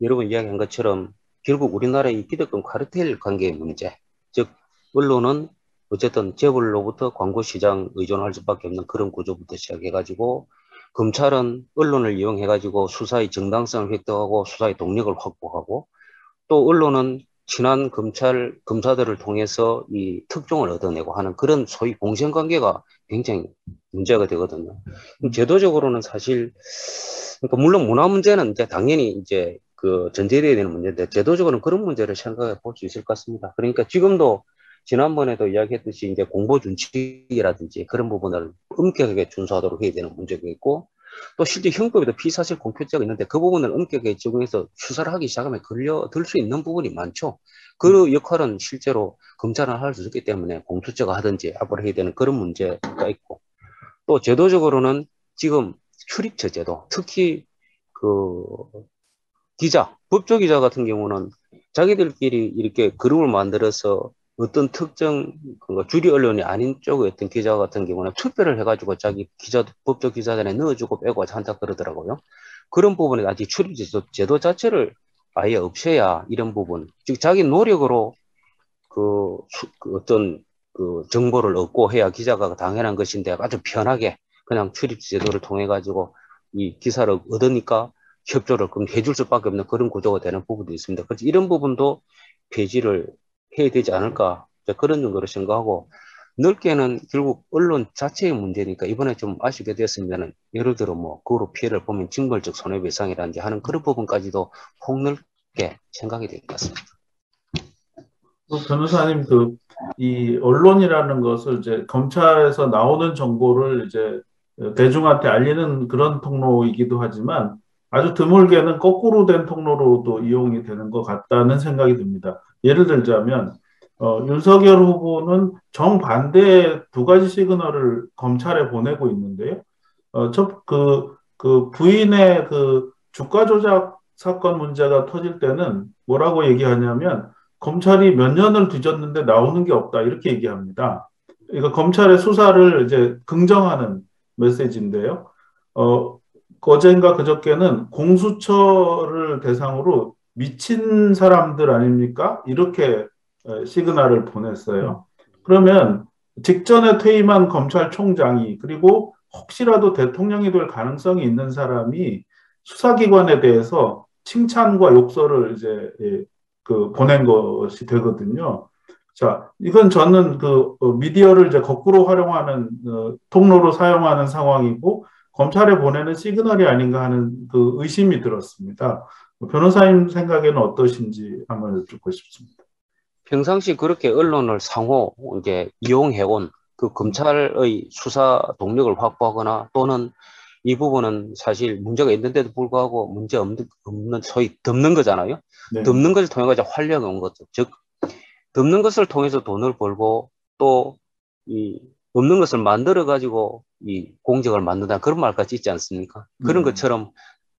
여러분 이야기한 것처럼 결국 우리나라의 기득권 카르텔 관계의 문제, 즉 언론은 어쨌든 재벌로부터 광고 시장 의존할 수밖에 없는 그런 구조부터 시작해가지고 검찰은 언론을 이용해가지고 수사의 정당성을 획득하고 수사의 동력을 확보하고 또 언론은 친한 검찰 검사들을 통해서 이 특종을 얻어내고 하는 그런 소위 공생 관계가 굉장히 문제가 되거든요. 제도적으로는 사실 그러니까 물론 문화 문제는 이제 당연히 이제 그 전제돼야 되는 문제인데 제도적으로는 그런 문제를 생각해 볼 수 있을 것 같습니다. 그러니까 지금도 지난번에도 이야기했듯이 이제 공보 준칙이라든지 그런 부분을 엄격하게 준수하도록 해야 되는 문제가 있고 또 실제 형법에도 피사실 공표죄가 있는데 그 부분을 엄격하게 적용해서 수사를 하기 시작하면 걸려들 수 있는 부분이 많죠. 그 역할은 실제로 검찰은 할수 없기 때문에 공수처가 하든지 앞으로 해야 되는 그런 문제가 있고 또 제도적으로는 지금 출입처 제도 특히 그 기자 법조 기자 같은 경우는 자기들끼리 이렇게 그룹을 만들어서 어떤 특정 그 주류 언론이 아닌 쪽의 어떤 기자 같은 경우는 투표를 해가지고 자기 기자 법적 기자단에 넣어주고 빼고 한다 그러더라고요. 그런 부분에 아직 출입 제도 자체를 아예 없애야 이런 부분, 즉 자기 노력으로 그, 그 어떤 그 정보를 얻고 해야 기자가 당연한 것인데 아주 편하게 그냥 출입 제도를 통해 가지고 이 기사를 얻으니까 협조를 그럼 해줄 수밖에 없는 그런 구조가 되는 부분도 있습니다. 그래서 이런 부분도 폐지를 해야 되지 않을까 그런 정도로 생각하고 넓게는 결국 언론 자체의 문제니까 이번에 좀 아쉽게 되었습니다는 예를 들어 뭐 그로 피해를 보면 징벌적 손해배상이라든지 하는 그런 부분까지도 폭넓게 생각이 될 것 같습니다. 변호사님 그 이 언론이라는 것을 이제 검찰에서 나오는 정보를 이제 대중한테 알리는 그런 통로이기도 하지만 아주 드물게는 거꾸로 된 통로로도 이용이 되는 것 같다는 생각이 듭니다. 예를 들자면 어, 윤석열 후보는 정반대의 두 가지 시그널을 검찰에 보내고 있는데요. 어, 첫, 그, 그 부인의 그 주가 조작 사건 문제가 터질 때는 뭐라고 얘기하냐면 검찰이 몇 년을 뒤졌는데 나오는 게 없다 이렇게 얘기합니다. 그러니까 검찰의 수사를 이제 긍정하는 메시지인데요. 어, 어젠가 그저께는 공수처를 대상으로 미친 사람들 아닙니까? 이렇게 시그널을 보냈어요. 그러면 직전에 퇴임한 검찰총장이 그리고 혹시라도 대통령이 될 가능성이 있는 사람이 수사기관에 대해서 칭찬과 욕설을 이제 예, 그 보낸 것이 되거든요. 자, 이건 저는 그 어, 미디어를 이제 거꾸로 활용하는 어, 통로로 사용하는 상황이고 검찰에 보내는 시그널이 아닌가 하는 그 의심이 들었습니다. 변호사님 생각에는 어떠신지 한번 여쭙고 싶습니다. 평상시 그렇게 언론을 상호 이제 이용해온 그 검찰의 수사 동력을 확보하거나 또는 이 부분은 사실 문제가 있는데도 불구하고 문제 없는, 없는 소위 덮는 거잖아요. 네. 덮는 것을 통해 가지고 활력이 온 거죠. 즉 덮는 것을 통해서 돈을 벌고 또 이 없는 것을 만들어 가지고 이 공적을 만든다 그런 말까지 있지 않습니까? 그런 네. 것처럼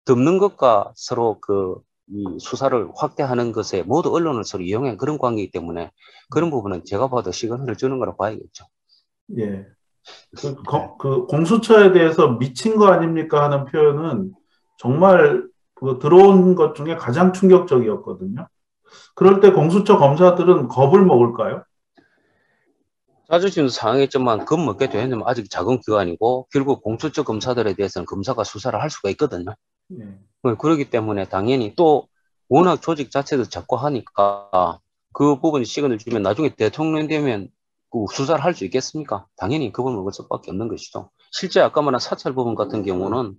덮는 것과 서로 그이 수사를 확대하는 것에 모두 언론을 서로 이용한 그런 관계이기 때문에 그런 부분은 제가 봐도 시간을 주는 거라 봐야겠죠. 예. 그, 거, 그 공수처에 대해서 미친 거 아닙니까 하는 표현은 정말 그 들어온 것 중에 가장 충격적이었거든요. 그럴 때 공수처 검사들은 겁을 먹을까요? 자주심도 상황했지만 겁먹게 되는 아직 작은 기관이고 결국 공수처 검사들에 대해서는 검사가 수사를 할 수가 있거든요. 네. 그렇기 때문에 당연히 또 워낙 조직 자체도 작고 하니까 그 부분에 시간을 주면 나중에 대통령 되면 그 수사를 할 수 있겠습니까? 당연히 그걸 먹을 수밖에 없는 것이죠. 실제 아까 말한 사찰 부분 같은 경우는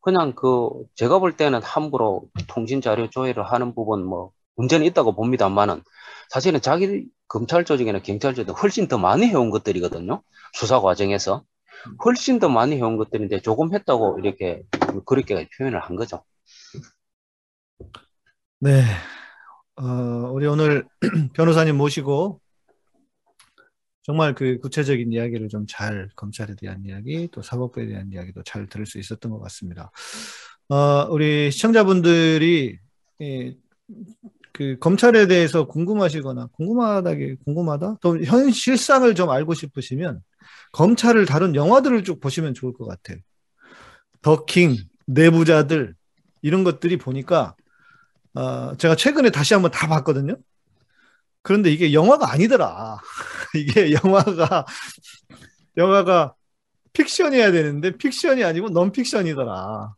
그냥 그 제가 볼 때는 함부로 통신 자료 조회를 하는 부분 뭐 문제는 있다고 봅니다만은 사실은 자기 검찰 조직이나 경찰 조직은 훨씬 더 많이 해온 것들이거든요. 수사 과정에서 훨씬 더 많이 해온 것들인데 조금 했다고 이렇게 그렇게 표현을 한 거죠. 네. 어, 우리 오늘 [clears throat] 변호사님 모시고 정말 그 구체적인 이야기를 좀 잘 검찰에 대한 이야기 또 사법부에 대한 이야기도 잘 들을 수 있었던 것 같습니다. 어, 우리 시청자분들이 이, 그 검찰에 대해서 궁금하시거나 궁금하다기 궁금하다 또 현실상을 좀 알고 싶으시면 검찰을 다룬 영화들을 쭉 보시면 좋을 것 같아요. 더킹, 내부자들 이런 것들이 보니까 어, 제가 최근에 다시 한번 다 봤거든요. 그런데 이게 영화가 아니더라. [laughs] 이게 영화가 영화가 픽션이어야 되는데 픽션이 아니고 넌픽션이더라.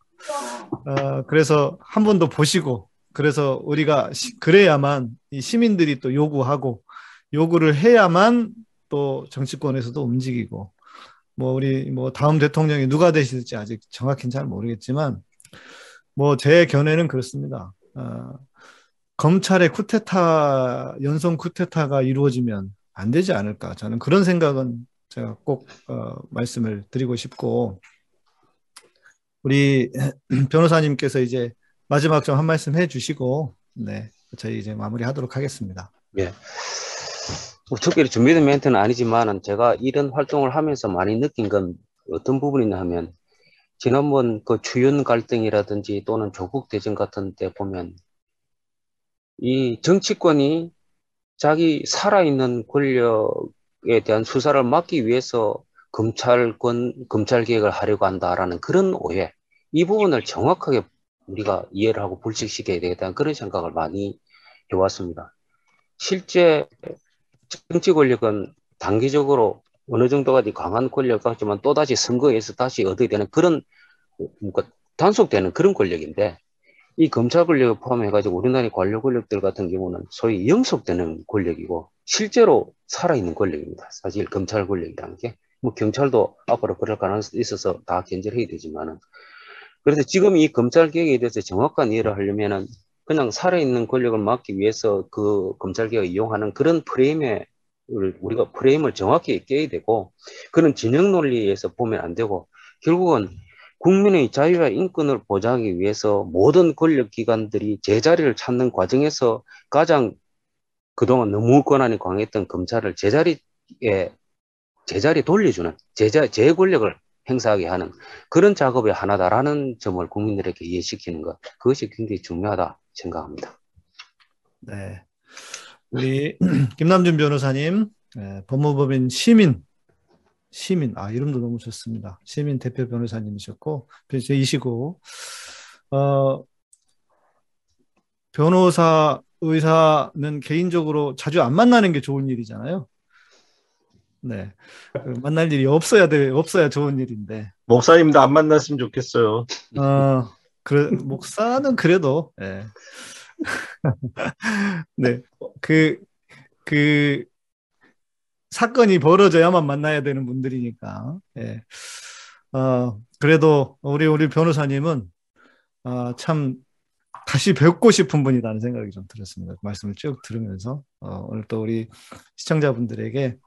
어, 그래서 한 번 더 보시고 그래서 우리가 시, 그래야만 이 시민들이 또 요구하고 요구를 해야만 또 정치권에서도 움직이고 뭐 우리 뭐 다음 대통령이 누가 되실지 아직 정확히는 잘 모르겠지만 뭐 제 견해는 그렇습니다. 어, 검찰의 쿠데타 연성 쿠데타가 이루어지면 안 되지 않을까 저는 그런 생각은 제가 꼭 어, 말씀을 드리고 싶고 우리 [clears throat] 변호사님께서 이제 마지막 좀 한 말씀 해주시고 네 저희 이제 마무리하도록 하겠습니다. 예. 뭐 특별히 준비된 멘트는 아니지만은 제가 이런 활동을 하면서 많이 느낀 건 어떤 부분이냐 하면 지난번 그 주연 갈등이라든지 또는 조국 대전 같은 때 보면 이 정치권이 자기 살아있는 권력에 대한 수사를 막기 위해서 검찰권, 검찰 개혁을 하려고 한다라는 그런 오해. 이 부분을 정확하게 우리가 이해를 하고 불식시켜야 되겠다는 그런 생각을 많이 해왔습니다. 실제 정치 권력은 단기적으로 어느 정도까지 강한 권력 같지만 또다시 선거에서 다시 얻어야 되는 그런 뭔가 단속되는 그런 권력인데 이 검찰 권력을 포함해가지고 우리나라의 관료 권력들 같은 경우는 소위 영속되는 권력이고 실제로 살아있는 권력입니다. 사실 검찰 권력이라는 게 뭐 경찰도 앞으로 그럴 가능성이 있어서 다 견제해야 되지만은 그래서 지금 이 검찰 개혁에 대해서 정확한 이해를 하려면은 그냥 살아있는 권력을 막기 위해서 그 검찰 개혁을 이용하는 그런 프레임에 우리가 프레임을 정확히 깨야 되고 그런 진영 논리에서 보면 안 되고 결국은 국민의 자유와 인권을 보장하기 위해서 모든 권력기관들이 제자리를 찾는 과정에서 가장 그동안 너무 권한이 강했던 검찰을 제자리에 제자리 돌려주는 제자 제 권력을 행사하게 하는 그런 작업의 하나다라는 점을 국민들에게 이해시키는 것 그것이 굉장히 중요하다 생각합니다. 네, 우리 [clears throat] 김남준 변호사님 네, 법무법인 시민 시민 아 이름도 너무 좋습니다. 시민 대표 변호사님이셨고 이시고 어, 변호사 의사는 개인적으로 자주 안 만나는 게 좋은 일이잖아요. 네. 그 만날 일이 없어야 돼, 없어야 좋은 일인데. 목사님도 안 만났으면 좋겠어요. 어, 그래, 목사는 그래도, 네. [laughs] 네. 그, 그, 사건이 벌어져야만 만나야 되는 분들이니까, 예. 어, 그래도 우리, 우리 변호사님은, 어, 참, 다시 뵙고 싶은 분이라는 생각이 좀 들었습니다. 그 말씀을 쭉 들으면서, 어, 오늘 또 우리 시청자분들에게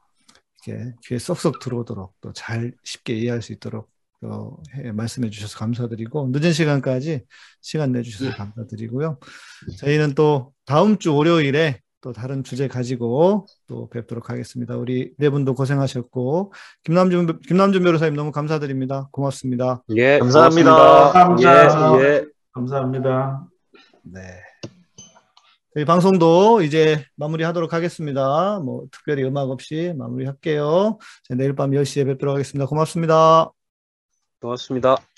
이렇게 귀에 쏙쏙 들어오도록 또 잘 쉽게 이해할 수 있도록 또 말씀해 주셔서 감사드리고 늦은 시간까지 시간 내주셔서 감사드리고요. 저희는 또 다음 주 월요일에 또 다른 주제 가지고 또 뵙도록 하겠습니다. 우리 네 분도 고생하셨고 김남준 김남준 변호사님 너무 감사드립니다. 고맙습니다. 예, 감사합니다. 감사합니다. 예, 예. 감사합니다. 네. 저희 방송도 이제 마무리하도록 하겠습니다. 뭐 특별히 음악 없이 마무리할게요. 내일 밤 10시에 뵙도록 하겠습니다. 고맙습니다. 고맙습니다.